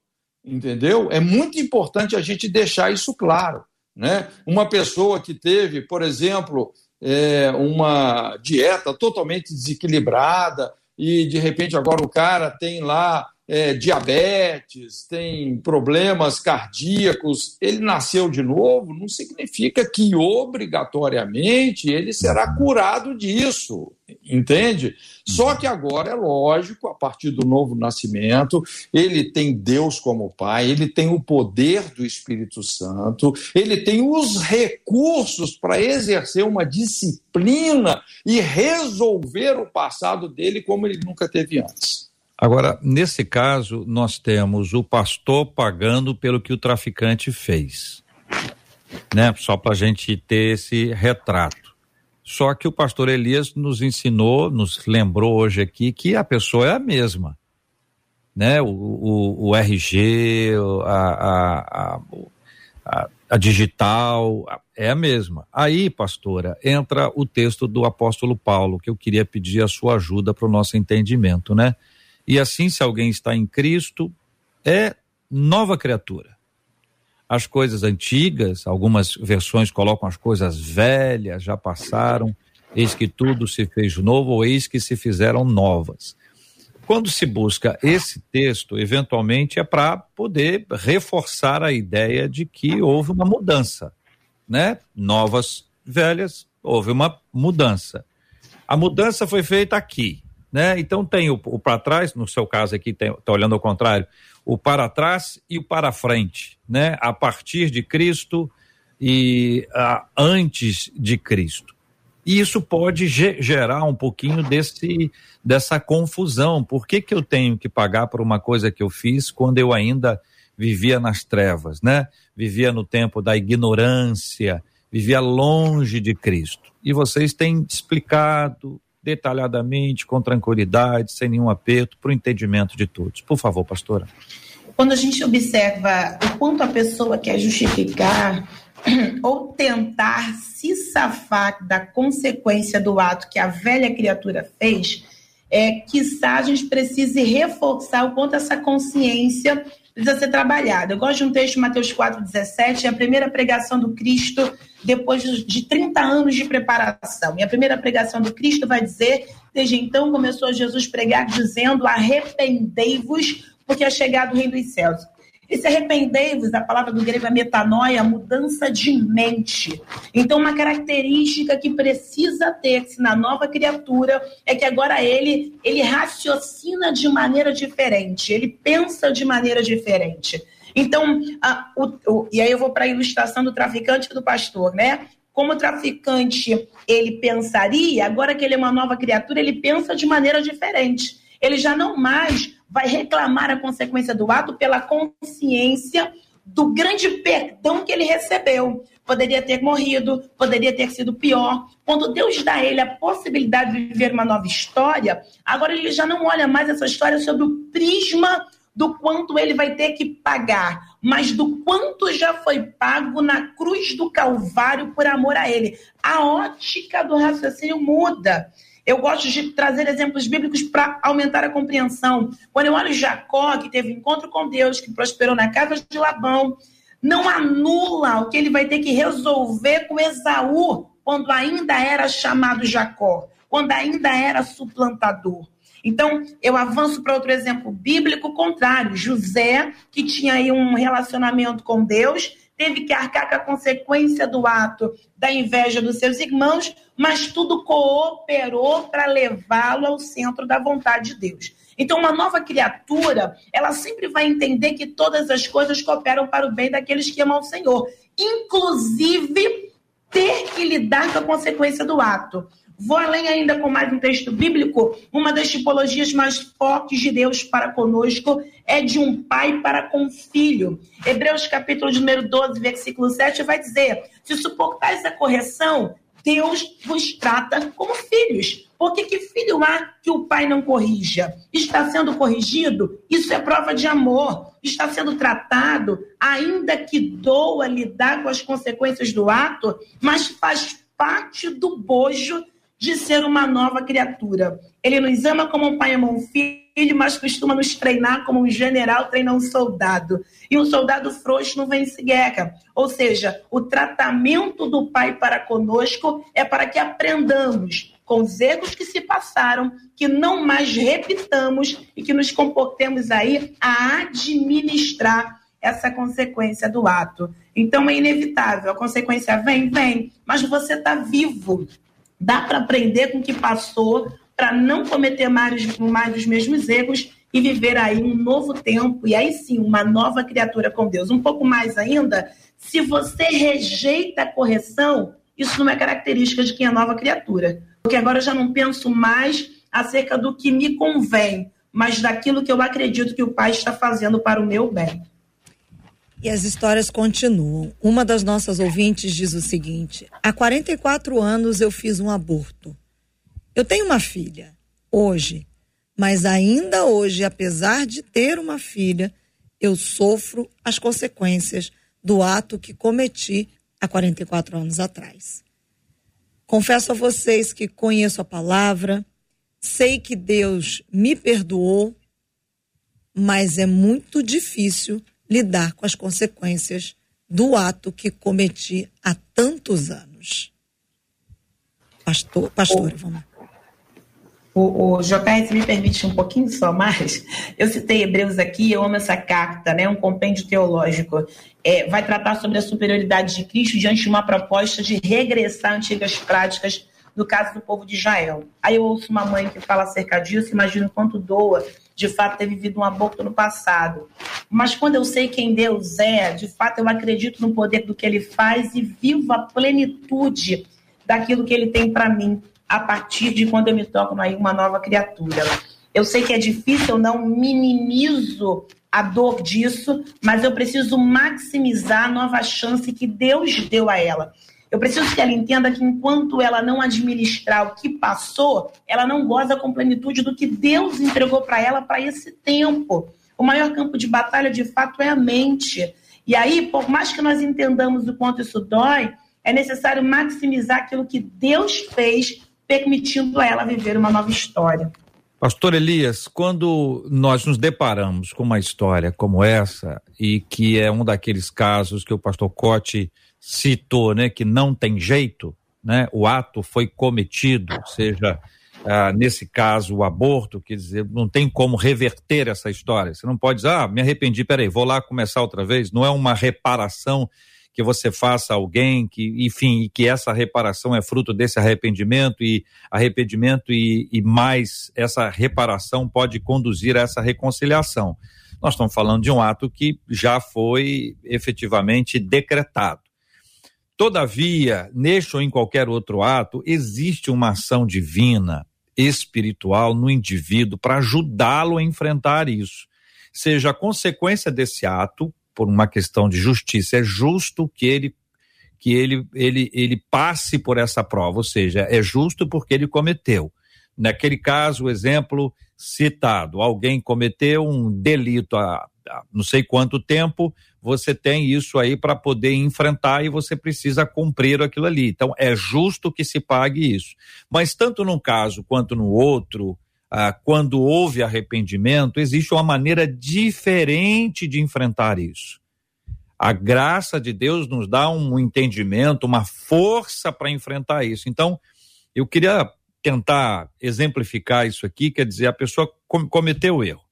Entendeu? É muito importante a gente deixar isso claro. Né? Uma pessoa que teve, por exemplo, é, uma dieta totalmente desequilibrada e de repente agora o cara tem lá é, diabetes, tem problemas cardíacos, ele nasceu de novo, não significa que obrigatoriamente ele será curado disso, entende? Só que agora é lógico, a partir do novo nascimento, ele tem Deus como Pai, ele tem o poder do Espírito Santo, ele tem os recursos para exercer uma disciplina e resolver o passado dele como ele nunca teve antes. Agora, nesse caso, nós temos o pastor pagando pelo que o traficante fez, né? Só para a gente ter esse retrato. Só que o pastor Elias nos ensinou, nos lembrou hoje aqui que a pessoa é a mesma, né? O, o, o RG, a, a, a, a digital é a mesma. Aí, pastora, entra o texto do apóstolo Paulo, que eu queria pedir a sua ajuda para o nosso entendimento, né? E assim, se alguém está em Cristo, é nova criatura. As coisas antigas, algumas versões colocam as coisas velhas, já passaram, eis que tudo se fez novo, ou eis que se fizeram novas. Quando se busca esse texto, eventualmente é para poder reforçar a ideia de que houve uma mudança, né? Novas, velhas, houve uma mudança. A mudança foi feita aqui, né? Então tem o, o para trás, no seu caso aqui está olhando ao contrário, o para trás e o para frente, né? A partir de Cristo e a, antes de Cristo. E isso pode gerar um pouquinho desse, dessa confusão. Por que, que eu tenho que pagar por uma coisa que eu fiz quando eu ainda vivia nas trevas, né? Vivia no tempo da ignorância, vivia longe de Cristo. E vocês têm explicado, detalhadamente, com tranquilidade, sem nenhum aperto, para o entendimento de todos. Por favor, pastora. Quando a gente observa o quanto a pessoa quer justificar ou tentar se safar da consequência do ato que a velha criatura fez, é que a gente precise reforçar o quanto essa consciência precisa ser trabalhada. Eu gosto de um texto Mateus 4,17, é a primeira pregação do Cristo depois de 30 anos de preparação. E a primeira pregação do Cristo vai dizer: desde então começou Jesus pregar dizendo: arrependei-vos, porque é chegado o reino dos céus. Esse arrependei-vos, a palavra do grego é metanoia, mudança de mente. Então, uma característica que precisa ter-se na nova criatura é que agora ele, ele raciocina de maneira diferente, ele pensa de maneira diferente. Então, a, o, o, e aí eu vou para a ilustração do traficante e do pastor, né? Como o traficante ele pensaria, agora que ele é uma nova criatura, ele pensa de maneira diferente. Ele já não mais vai reclamar a consequência do ato pela consciência do grande perdão que ele recebeu. Poderia ter morrido, poderia ter sido pior. Quando Deus dá a ele a possibilidade de viver uma nova história, agora ele já não olha mais essa história sobre o prisma do quanto ele vai ter que pagar, mas do quanto já foi pago na cruz do Calvário por amor a ele. A ótica do raciocínio muda. Eu gosto de trazer exemplos bíblicos para aumentar a compreensão. Quando eu olho Jacó, que teve encontro com Deus, que prosperou na casa de Labão, não anula o que ele vai ter que resolver com Esaú, quando ainda era chamado Jacó, quando ainda era suplantador. Então, eu avanço para outro exemplo bíblico contrário. José, que tinha aí um relacionamento com Deus, teve que arcar com a consequência do ato da inveja dos seus irmãos, mas tudo cooperou para levá-lo ao centro da vontade de Deus. Então, uma nova criatura, ela sempre vai entender que todas as coisas cooperam para o bem daqueles que amam o Senhor, inclusive ter que lidar com a consequência do ato. Vou além ainda com mais um texto bíblico. Uma das tipologias mais fortes de Deus para conosco é de um pai para com um filho. Hebreus capítulo número 12, versículo 7 vai dizer: Se suportais a correção, Deus vos trata como filhos. Porque que filho há que o pai não corrija? Está sendo corrigido? Isso é prova de amor. Está sendo tratado, ainda que doa lidar com as consequências do ato, mas faz parte do bojo de ser uma nova criatura. Ele nos ama como um pai ama um filho, mas costuma nos treinar como um general treina um soldado. E um soldado frouxo não vence guerra. Ou seja, o tratamento do pai para conosco é para que aprendamos com os erros que se passaram, que não mais repitamos e que nos comportemos aí a administrar essa consequência do ato. Então é inevitável, a consequência vem, vem, mas você está vivo. Dá para aprender com o que passou, para não cometer mais, mais os mesmos erros e viver aí um novo tempo, e aí sim, uma nova criatura com Deus. Um pouco mais ainda, se você rejeita a correção, isso não é característica de quem é nova criatura. Porque agora eu já não penso mais acerca do que me convém, mas daquilo que eu acredito que o Pai está fazendo para o meu bem. E as histórias continuam. Uma das nossas ouvintes diz o seguinte: há 44 anos eu fiz um aborto. Eu tenho uma filha, hoje, mas ainda hoje, apesar de ter uma filha, eu sofro as consequências do ato que cometi há 44 anos atrás. Confesso a vocês que conheço a palavra, sei que Deus me perdoou, mas é muito difícil lidar com as consequências do ato que cometi há tantos anos. Pastor, pastor, vamos. O, o JS me permite um pouquinho só mais. Eu citei Hebreus aqui, eu amo essa carta, né? Um compêndio teológico. É, vai tratar sobre a superioridade de Cristo diante de uma proposta de regressar antigas práticas no caso do povo de Israel. Aí eu ouço uma mãe que fala acerca disso, imagino quanto doa de fato ter vivido um aborto no passado. Mas quando eu sei quem Deus é, de fato eu acredito no poder do que ele faz e vivo a plenitude daquilo que ele tem para mim a partir de quando eu me torno aí uma nova criatura. Eu sei que é difícil, eu não minimizo a dor disso, mas eu preciso maximizar a nova chance que Deus deu a ela. Eu preciso que ela entenda que enquanto ela não administrar o que passou, ela não goza com plenitude do que Deus entregou para ela para esse tempo. O maior campo de batalha, de fato, é a mente. E aí, por mais que nós entendamos o quanto isso dói, é necessário maximizar aquilo que Deus fez, permitindo a ela viver uma nova história. Pastor Elias, quando nós nos deparamos com uma história como essa, e que é um daqueles casos que o pastor Cote citou, né, que não tem jeito, né, o ato foi cometido, seja ah, nesse caso o aborto, quer dizer, não tem como reverter essa história. Você não pode dizer, ah, me arrependi, peraí, vou lá começar outra vez. Não é uma reparação que você faça a alguém, que, enfim, que essa reparação é fruto desse arrependimento e arrependimento e, e mais essa reparação pode conduzir a essa reconciliação. Nós estamos falando de um ato que já foi efetivamente decretado. Todavia, neste ou em qualquer outro ato, existe uma ação divina, espiritual no indivíduo para ajudá-lo a enfrentar isso. Seja a consequência desse ato, por uma questão de justiça, é justo que ele que ele, ele, ele passe por essa prova, ou seja, é justo porque ele cometeu. Naquele caso, o exemplo citado, alguém cometeu um delito há, há não sei quanto tempo, você tem isso aí para poder enfrentar e você precisa cumprir aquilo ali. Então, é justo que se pague isso. Mas, tanto num caso quanto no outro, ah, quando houve arrependimento, existe uma maneira diferente de enfrentar isso. A graça de Deus nos dá um entendimento, uma força para enfrentar isso. Então, eu queria tentar exemplificar isso aqui, quer dizer, a pessoa cometeu o erro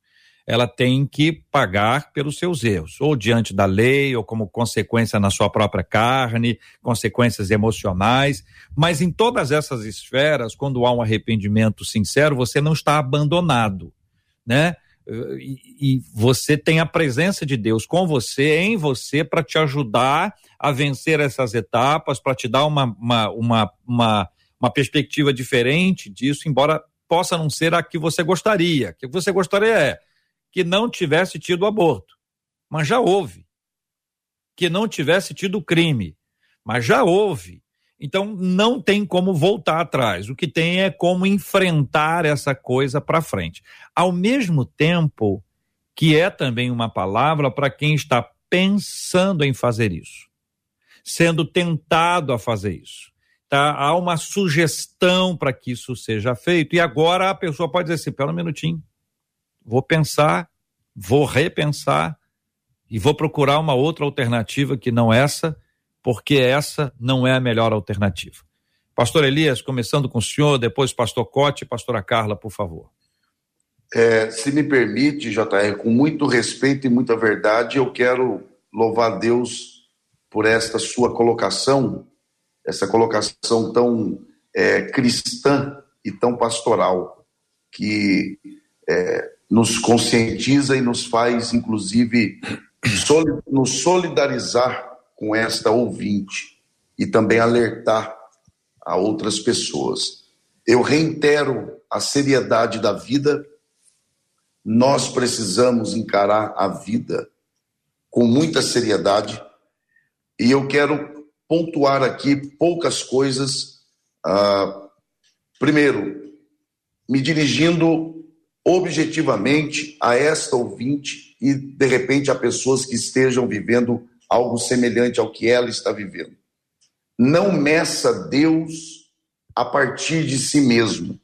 ela tem que pagar pelos seus erros, ou diante da lei, ou como consequência na sua própria carne, consequências emocionais. Mas em todas essas esferas, quando há um arrependimento sincero, você não está abandonado, né? E, você tem a presença de Deus com você, em você, para te ajudar a vencer essas etapas, para te dar uma, uma, uma, uma, uma perspectiva diferente disso, embora possa não ser a que você gostaria. O que você gostaria é que não tivesse tido aborto, mas já houve. Que não tivesse tido crime, mas já houve. Então não tem como voltar atrás. O que tem é como enfrentar essa coisa para frente. Ao mesmo tempo que é também uma palavra para quem está pensando em fazer isso, sendo tentado a fazer isso. Tá? Há uma sugestão para que isso seja feito, e agora a pessoa pode dizer assim: pera um minutinho, vou pensar, vou repensar e vou procurar uma outra alternativa que não essa, porque essa não é a melhor alternativa. Pastor Elias, começando com o senhor, depois pastor Cote e pastora Carla, por favor. É, se me permite, JR, com muito respeito e muita verdade, eu quero louvar Deus por esta sua colocação, essa colocação tão é, cristã e tão pastoral, que é, nos conscientiza e nos faz, inclusive, nos solidarizar com esta ouvinte e também alertar a outras pessoas. Eu reitero a seriedade da vida. Nós precisamos encarar a vida com muita seriedade e eu quero pontuar aqui poucas coisas. Ah, primeiro, me dirigindo objetivamente a esta ouvinte e, de repente, a pessoas que estejam vivendo algo semelhante ao que ela está vivendo. Não meça Deus a partir de si mesmo.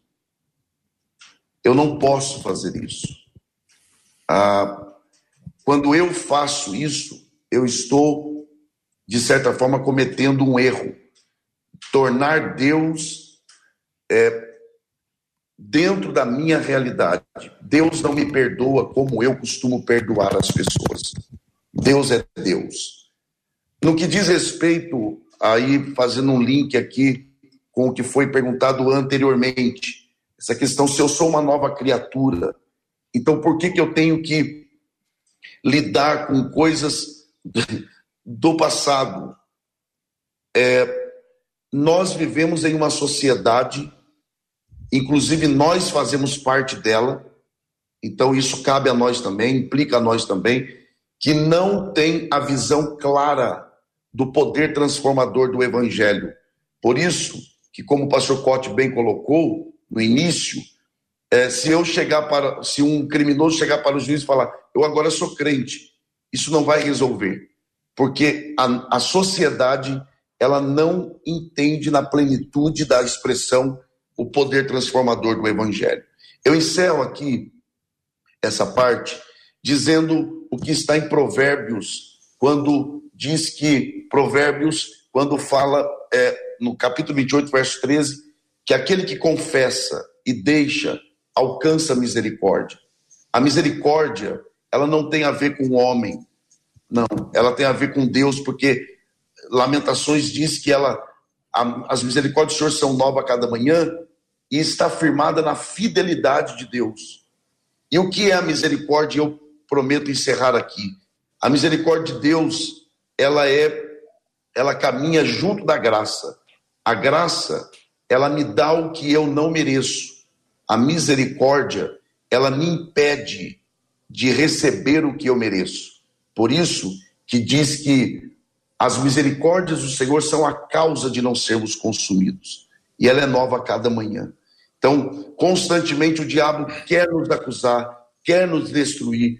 Eu não posso fazer isso. Ah, quando eu faço isso, eu estou, de certa forma, cometendo um erro. Tornar Deus é, dentro da minha realidade. Deus não me perdoa como eu costumo perdoar as pessoas. Deus é Deus. No que diz respeito, aí fazendo um link aqui com o que foi perguntado anteriormente, essa questão se eu sou uma nova criatura, então por que, que eu tenho que lidar com coisas do passado? É, nós vivemos em uma sociedade Inclusive, nós fazemos parte dela, então isso cabe a nós também, implica a nós também, que não tem a visão clara do poder transformador do Evangelho. Por isso, que como o pastor Cote bem colocou no início, é, se eu chegar para, se um criminoso chegar para o juiz e falar, eu agora sou crente, isso não vai resolver, porque a, a sociedade ela não entende na plenitude da expressão o poder transformador do Evangelho. Eu encerro aqui essa parte dizendo o que está em Provérbios, quando diz que, Provérbios, quando fala é, no capítulo 28, verso 13, que aquele que confessa e deixa alcança a misericórdia. A misericórdia, ela não tem a ver com o homem, não, ela tem a ver com Deus, porque Lamentações diz que ela as misericórdias do Senhor são novas a cada manhã e está firmada na fidelidade de Deus. E o que é a misericórdia? Eu prometo encerrar aqui. A misericórdia de Deus, ela é ela caminha junto da graça. A graça, ela me dá o que eu não mereço. A misericórdia, ela me impede de receber o que eu mereço. Por isso que diz que as misericórdias do Senhor são a causa de não sermos consumidos. E ela é nova a cada manhã. Então, constantemente o diabo quer nos acusar, quer nos destruir,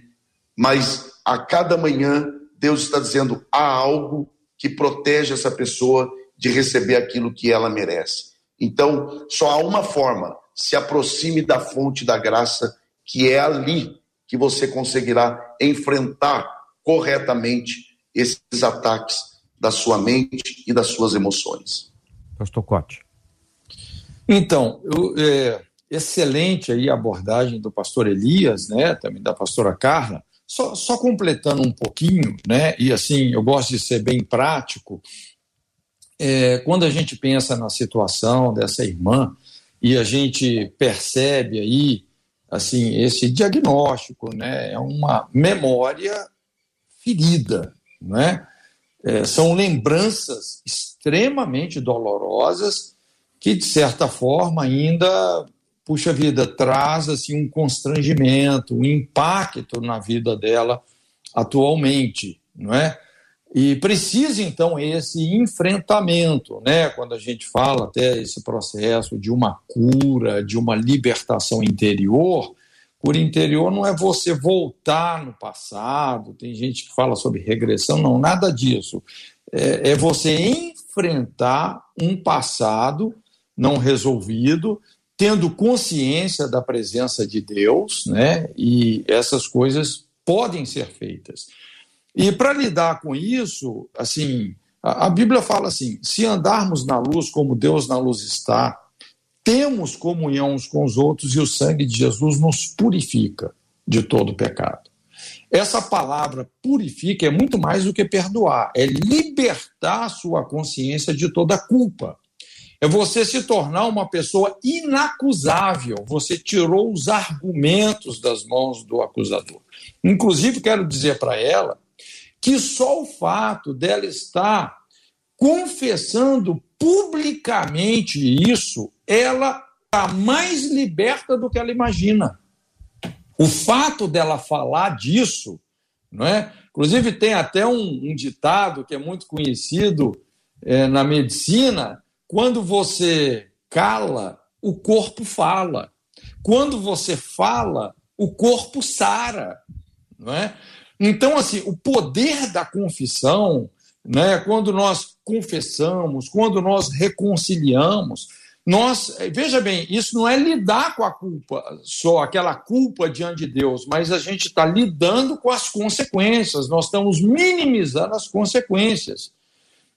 mas a cada manhã Deus está dizendo: há algo que protege essa pessoa de receber aquilo que ela merece. Então, só há uma forma: se aproxime da fonte da graça, que é ali que você conseguirá enfrentar corretamente esses ataques da sua mente e das suas emoções. Pastor Cote. Então, eu, é, excelente aí a abordagem do pastor Elias, né, também da pastora Carla. Só, só completando um pouquinho, né, e assim, eu gosto de ser bem prático. É, quando a gente pensa na situação dessa irmã e a gente percebe aí, assim, esse diagnóstico, né, é uma memória ferida, né? É, são lembranças extremamente dolorosas que, de certa forma, ainda, puxa vida, traz assim, um constrangimento, um impacto na vida dela atualmente, não é? E precisa, então, esse enfrentamento, né? quando a gente fala até esse processo de uma cura, de uma libertação interior, por interior não é você voltar no passado, tem gente que fala sobre regressão, não, nada disso. É, é você enfrentar um passado não resolvido, tendo consciência da presença de Deus, né? E essas coisas podem ser feitas. E para lidar com isso, assim, a Bíblia fala assim: se andarmos na luz como Deus na luz está, temos comunhão uns com os outros e o sangue de Jesus nos purifica de todo pecado. Essa palavra purifica é muito mais do que perdoar, é libertar sua consciência de toda culpa. É você se tornar uma pessoa inacusável. Você tirou os argumentos das mãos do acusador. Inclusive, quero dizer para ela que só o fato dela estar confessando publicamente isso, ela está mais liberta do que ela imagina. O fato dela falar disso, não é? Inclusive tem até um, um ditado que é muito conhecido é, na medicina: quando você cala, o corpo fala. Quando você fala, o corpo sara, não é? Então, assim, o poder da confissão né? quando nós confessamos, quando nós reconciliamos, nós, veja bem, isso não é lidar com a culpa, só aquela culpa diante de Deus, mas a gente está lidando com as consequências, nós estamos minimizando as consequências.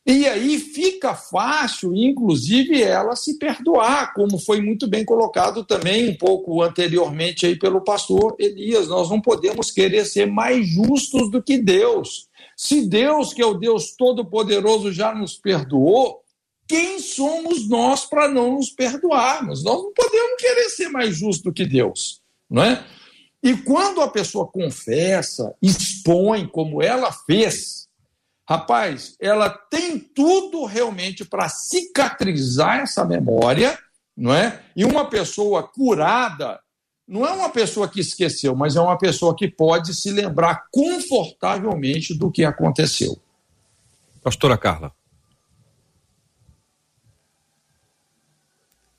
E aí fica fácil, inclusive, ela se perdoar, como foi muito bem colocado também um pouco anteriormente aí pelo pastor Elias. Nós não podemos querer ser mais justos do que Deus. Se Deus, que é o Deus Todo-Poderoso, já nos perdoou, quem somos nós para não nos perdoarmos? Nós não podemos querer ser mais justo que Deus, não é? E quando a pessoa confessa, expõe como ela fez, rapaz, ela tem tudo realmente para cicatrizar essa memória, não é? E uma pessoa curada, não é uma pessoa que esqueceu, mas é uma pessoa que pode se lembrar confortavelmente do que aconteceu. Pastora Carla.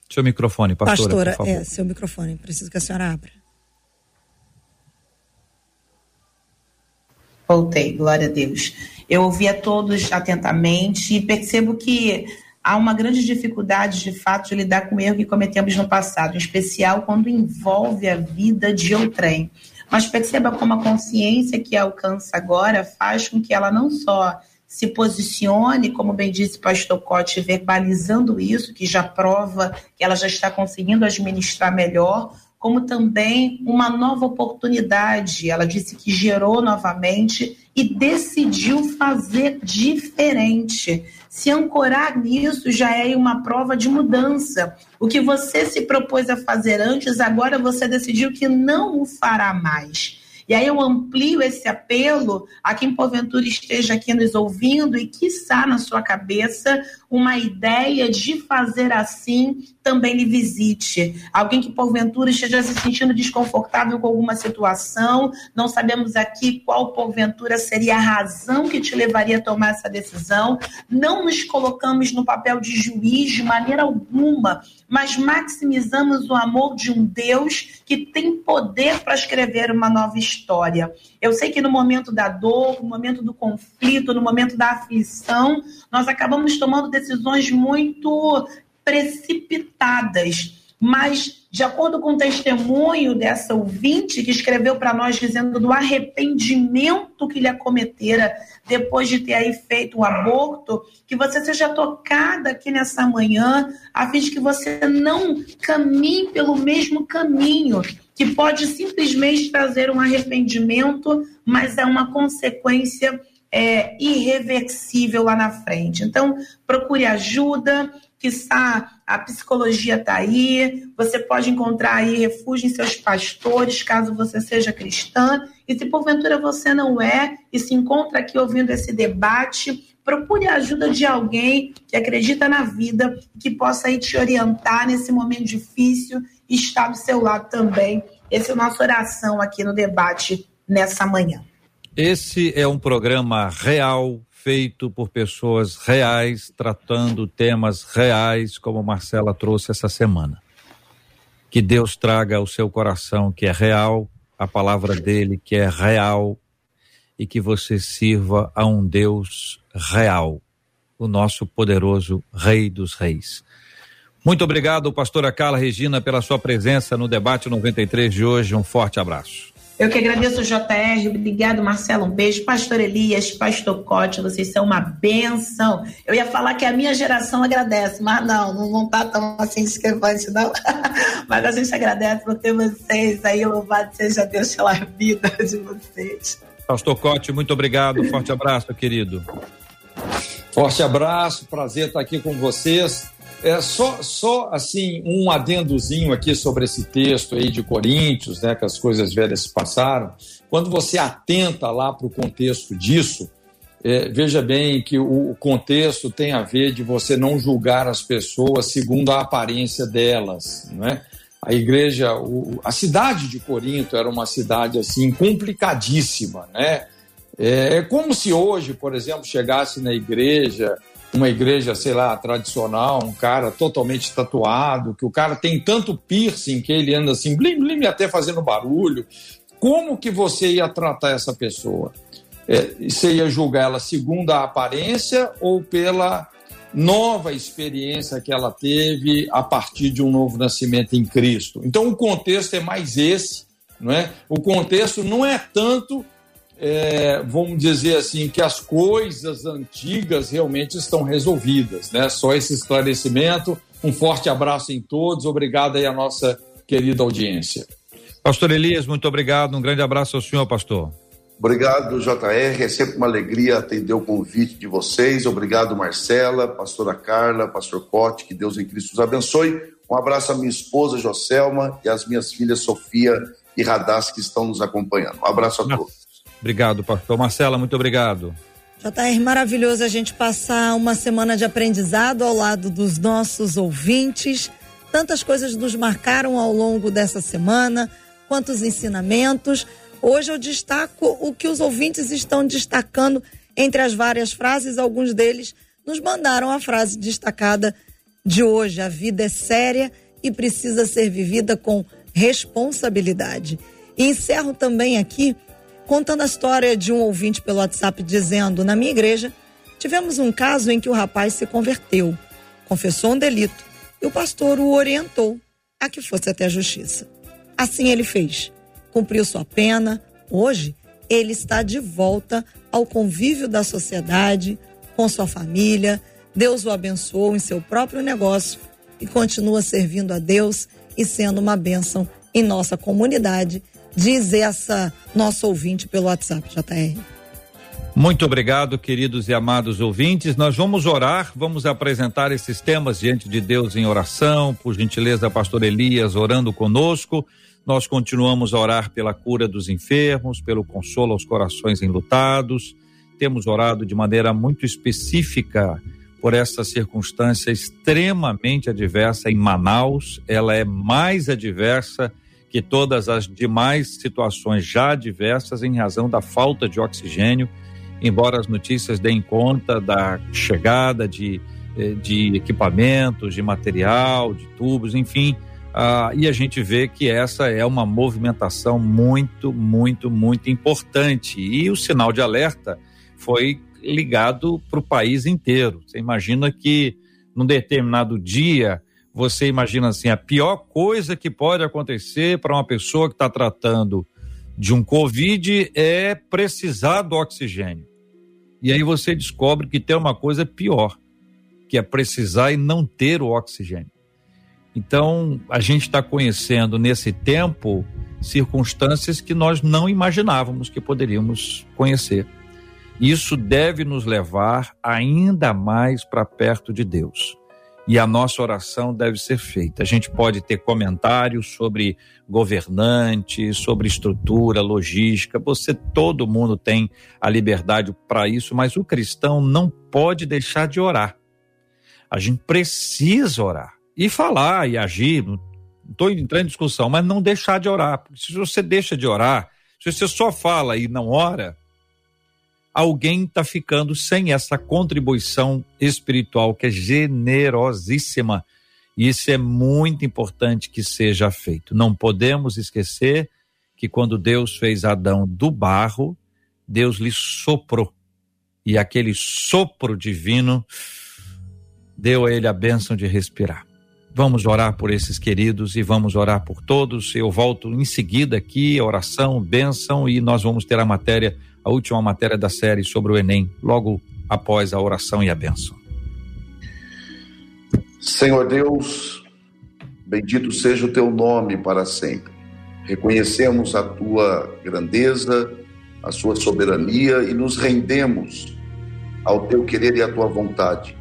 Seu microfone, pastora. Pastora, é, seu microfone. Preciso que a senhora abra. Voltei, glória a Deus. Eu ouvi a todos atentamente e percebo que há uma grande dificuldade, de fato, de lidar com o erro que cometemos no passado, em especial quando envolve a vida de outrem. Mas perceba como a consciência que alcança agora faz com que ela não só se posicione, como bem disse pastor Cote, verbalizando isso, que já prova que ela já está conseguindo administrar melhor, como também uma nova oportunidade. Ela disse que gerou novamente e decidiu fazer diferente. Se ancorar nisso já é uma prova de mudança. O que você se propôs a fazer antes, agora você decidiu que não o fará mais. E aí eu amplio esse apelo a quem porventura esteja aqui nos ouvindo e quiçá na sua cabeça uma ideia de fazer assim também lhe visite. Alguém que porventura esteja se sentindo desconfortável com alguma situação, não sabemos aqui qual porventura seria a razão que te levaria a tomar essa decisão. Não nos colocamos no papel de juiz de maneira alguma, mas maximizamos o amor de um Deus que tem poder para escrever uma nova história. Eu sei que no momento da dor, no momento do conflito, no momento da aflição, nós acabamos tomando decisões muito precipitadas. mas de acordo com o testemunho dessa ouvinte que escreveu para nós dizendo do arrependimento que lhe acometera depois de ter aí feito o aborto, que você seja tocada aqui nessa manhã, a fim de que você não caminhe pelo mesmo caminho, que pode simplesmente trazer um arrependimento, mas é uma consequência é, irreversível lá na frente. Então, procure ajuda, que está a psicologia está aí, você pode encontrar aí refúgio em seus pastores, caso você seja cristã, e se porventura você não é e se encontra aqui ouvindo esse debate, procure a ajuda de alguém que acredita na vida, que possa aí te orientar nesse momento difícil e estar do seu lado também. Essa é a nossa oração aqui no debate nessa manhã. Esse é um programa real, feito por pessoas reais, tratando temas reais, como Marcela trouxe essa semana. Que Deus traga ao seu coração que é real, a palavra dele que é real, e que você sirva a um Deus real, o nosso poderoso Rei dos Reis. Muito obrigado, pastora Carla Regina, pela sua presença no debate 93 de hoje. Um forte abraço. Eu que agradeço o JR, obrigado Marcelo, um beijo. Pastor Elias, Pastor Cote, vocês são uma benção. Eu ia falar que a minha geração agradece, mas não, não está tão assim discrepante, não. mas a gente agradece por ter vocês aí, louvado seja Deus pela vida de vocês. Pastor Cote, muito obrigado, forte abraço, querido. Forte abraço, prazer estar aqui com vocês. É só, só assim um adendozinho aqui sobre esse texto aí de Coríntios, né, que as coisas velhas se passaram. Quando você atenta lá para o contexto disso, é, veja bem que o, contexto tem a ver de você não julgar as pessoas segundo a aparência delas, não é? A igreja, o, a cidade de Corinto era uma cidade assim complicadíssima, né? É, é como se hoje, por exemplo, chegasse na igreja uma igreja, sei lá, tradicional, um cara totalmente tatuado, que o cara tem tanto piercing que ele anda assim, blim, blim, até fazendo barulho. Como que você ia tratar essa pessoa? É, você ia julgar ela segundo a aparência ou pela nova experiência que ela teve a partir de um novo nascimento em Cristo? Então o contexto é mais esse, não é? O contexto não é tanto é, vamos dizer assim, que as coisas antigas realmente estão resolvidas, né? Só esse esclarecimento. Um forte abraço em todos, obrigado aí à nossa querida audiência. Pastor Elias, muito obrigado, um grande abraço ao senhor, pastor. Obrigado, JR. É sempre uma alegria atender o convite de vocês. Obrigado, Marcela, pastora Carla, pastor Cote, que Deus em Cristo os abençoe. Um abraço à minha esposa, Joselma, e às minhas filhas, Sofia e Radassa, que estão nos acompanhando. Um abraço a todos. Obrigado, pastor. Marcela, muito obrigado. JR, maravilhoso a gente passar uma semana de aprendizado ao lado dos nossos ouvintes. Tantas coisas nos marcaram ao longo dessa semana, quantos ensinamentos. Hoje eu destaco o que os ouvintes estão destacando entre as várias frases. Alguns deles nos mandaram a frase destacada de hoje: a vida é séria e precisa ser vivida com responsabilidade. E encerro também aqui contando a história de um ouvinte pelo WhatsApp dizendo: Na minha igreja, tivemos um caso em que o rapaz se converteu, confessou um delito e o pastor o orientou a que fosse até a justiça. Assim ele fez, cumpriu sua pena. Hoje, ele está de volta ao convívio da sociedade, com sua família. Deus o abençoou em seu próprio negócio e continua servindo a Deus e sendo uma bênção em nossa comunidade diz essa nossa ouvinte pelo WhatsApp, JR. Muito obrigado, queridos e amados ouvintes. Nós vamos orar, vamos apresentar esses temas diante de Deus em oração. Por gentileza, pastor Elias orando conosco. Nós continuamos a orar pela cura dos enfermos, pelo consolo aos corações enlutados. Temos orado de maneira muito específica por essa circunstância extremamente adversa em Manaus. Ela é mais adversa que todas as demais situações já diversas em razão da falta de oxigênio, embora as notícias deem conta da chegada de, eh, de equipamentos, de material, de tubos, enfim. Ah, e a gente vê que essa é uma movimentação muito, muito, muito importante. E o sinal de alerta foi ligado para o país inteiro. Você imagina que num determinado dia você imagina assim: a pior coisa que pode acontecer para uma pessoa que está tratando de um Covid é precisar do oxigênio. E aí você descobre que tem uma coisa pior, que é precisar e não ter o oxigênio. Então, a gente está conhecendo nesse tempo circunstâncias que nós não imaginávamos que poderíamos conhecer. Isso deve nos levar ainda mais para perto de Deus. E a nossa oração deve ser feita. A gente pode ter comentários sobre governantes, sobre estrutura, logística. Você, todo mundo tem a liberdade para isso, mas o cristão não pode deixar de orar. A gente precisa orar e falar e agir. Não estou entrando em discussão, mas não deixar de orar. Porque se você deixa de orar, se você só fala e não ora, alguém está ficando sem essa contribuição espiritual que é generosíssima. E isso é muito importante que seja feito. Não podemos esquecer que quando Deus fez Adão do barro, Deus lhe soprou. E aquele sopro divino deu a ele a bênção de respirar. Vamos orar por esses queridos e vamos orar por todos. Eu volto em seguida aqui, oração, bênção, e nós vamos ter a matéria a última matéria da série sobre o Enem, logo após a oração e a bênção. Senhor Deus, bendito seja o teu nome para sempre. Reconhecemos a tua grandeza, a sua soberania e nos rendemos ao teu querer e à tua vontade.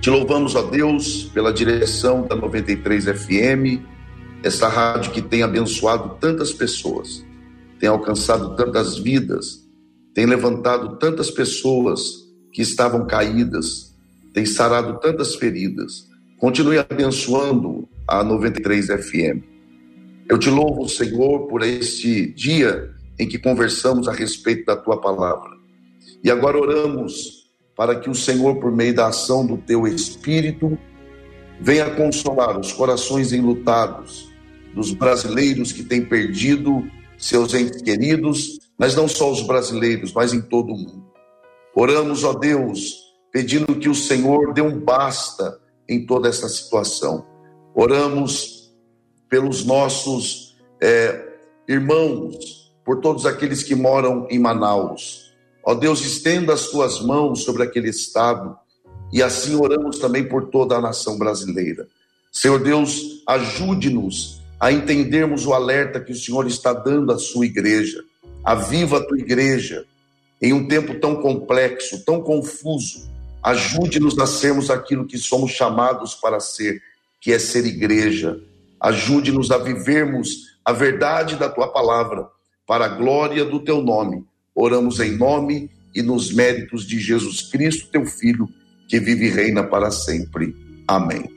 Te louvamos, ó Deus, pela direção da 93 FM, essa rádio que tem abençoado tantas pessoas tem alcançado tantas vidas, tem levantado tantas pessoas que estavam caídas, tem sarado tantas feridas. Continue abençoando a 93 FM. Eu te louvo, Senhor, por este dia em que conversamos a respeito da tua palavra. E agora oramos para que o Senhor, por meio da ação do teu Espírito, venha consolar os corações enlutados dos brasileiros que têm perdido seus entes queridos, mas não só os brasileiros, mas em todo o mundo. Oramos, ó Deus, pedindo que o Senhor dê um basta em toda essa situação. Oramos pelos nossos é, irmãos, por todos aqueles que moram em Manaus. Ó Deus, estenda as tuas mãos sobre aquele estado e assim oramos também por toda a nação brasileira. Senhor Deus, ajude-nos a entendermos o alerta que o Senhor está dando à sua igreja. Aviva a tua igreja em um tempo tão complexo, tão confuso. Ajude-nos a sermos aquilo que somos chamados para ser, que é ser igreja. Ajude-nos a vivermos a verdade da tua palavra, para a glória do teu nome. Oramos em nome e nos méritos de Jesus Cristo, teu Filho, que vive e reina para sempre. Amém.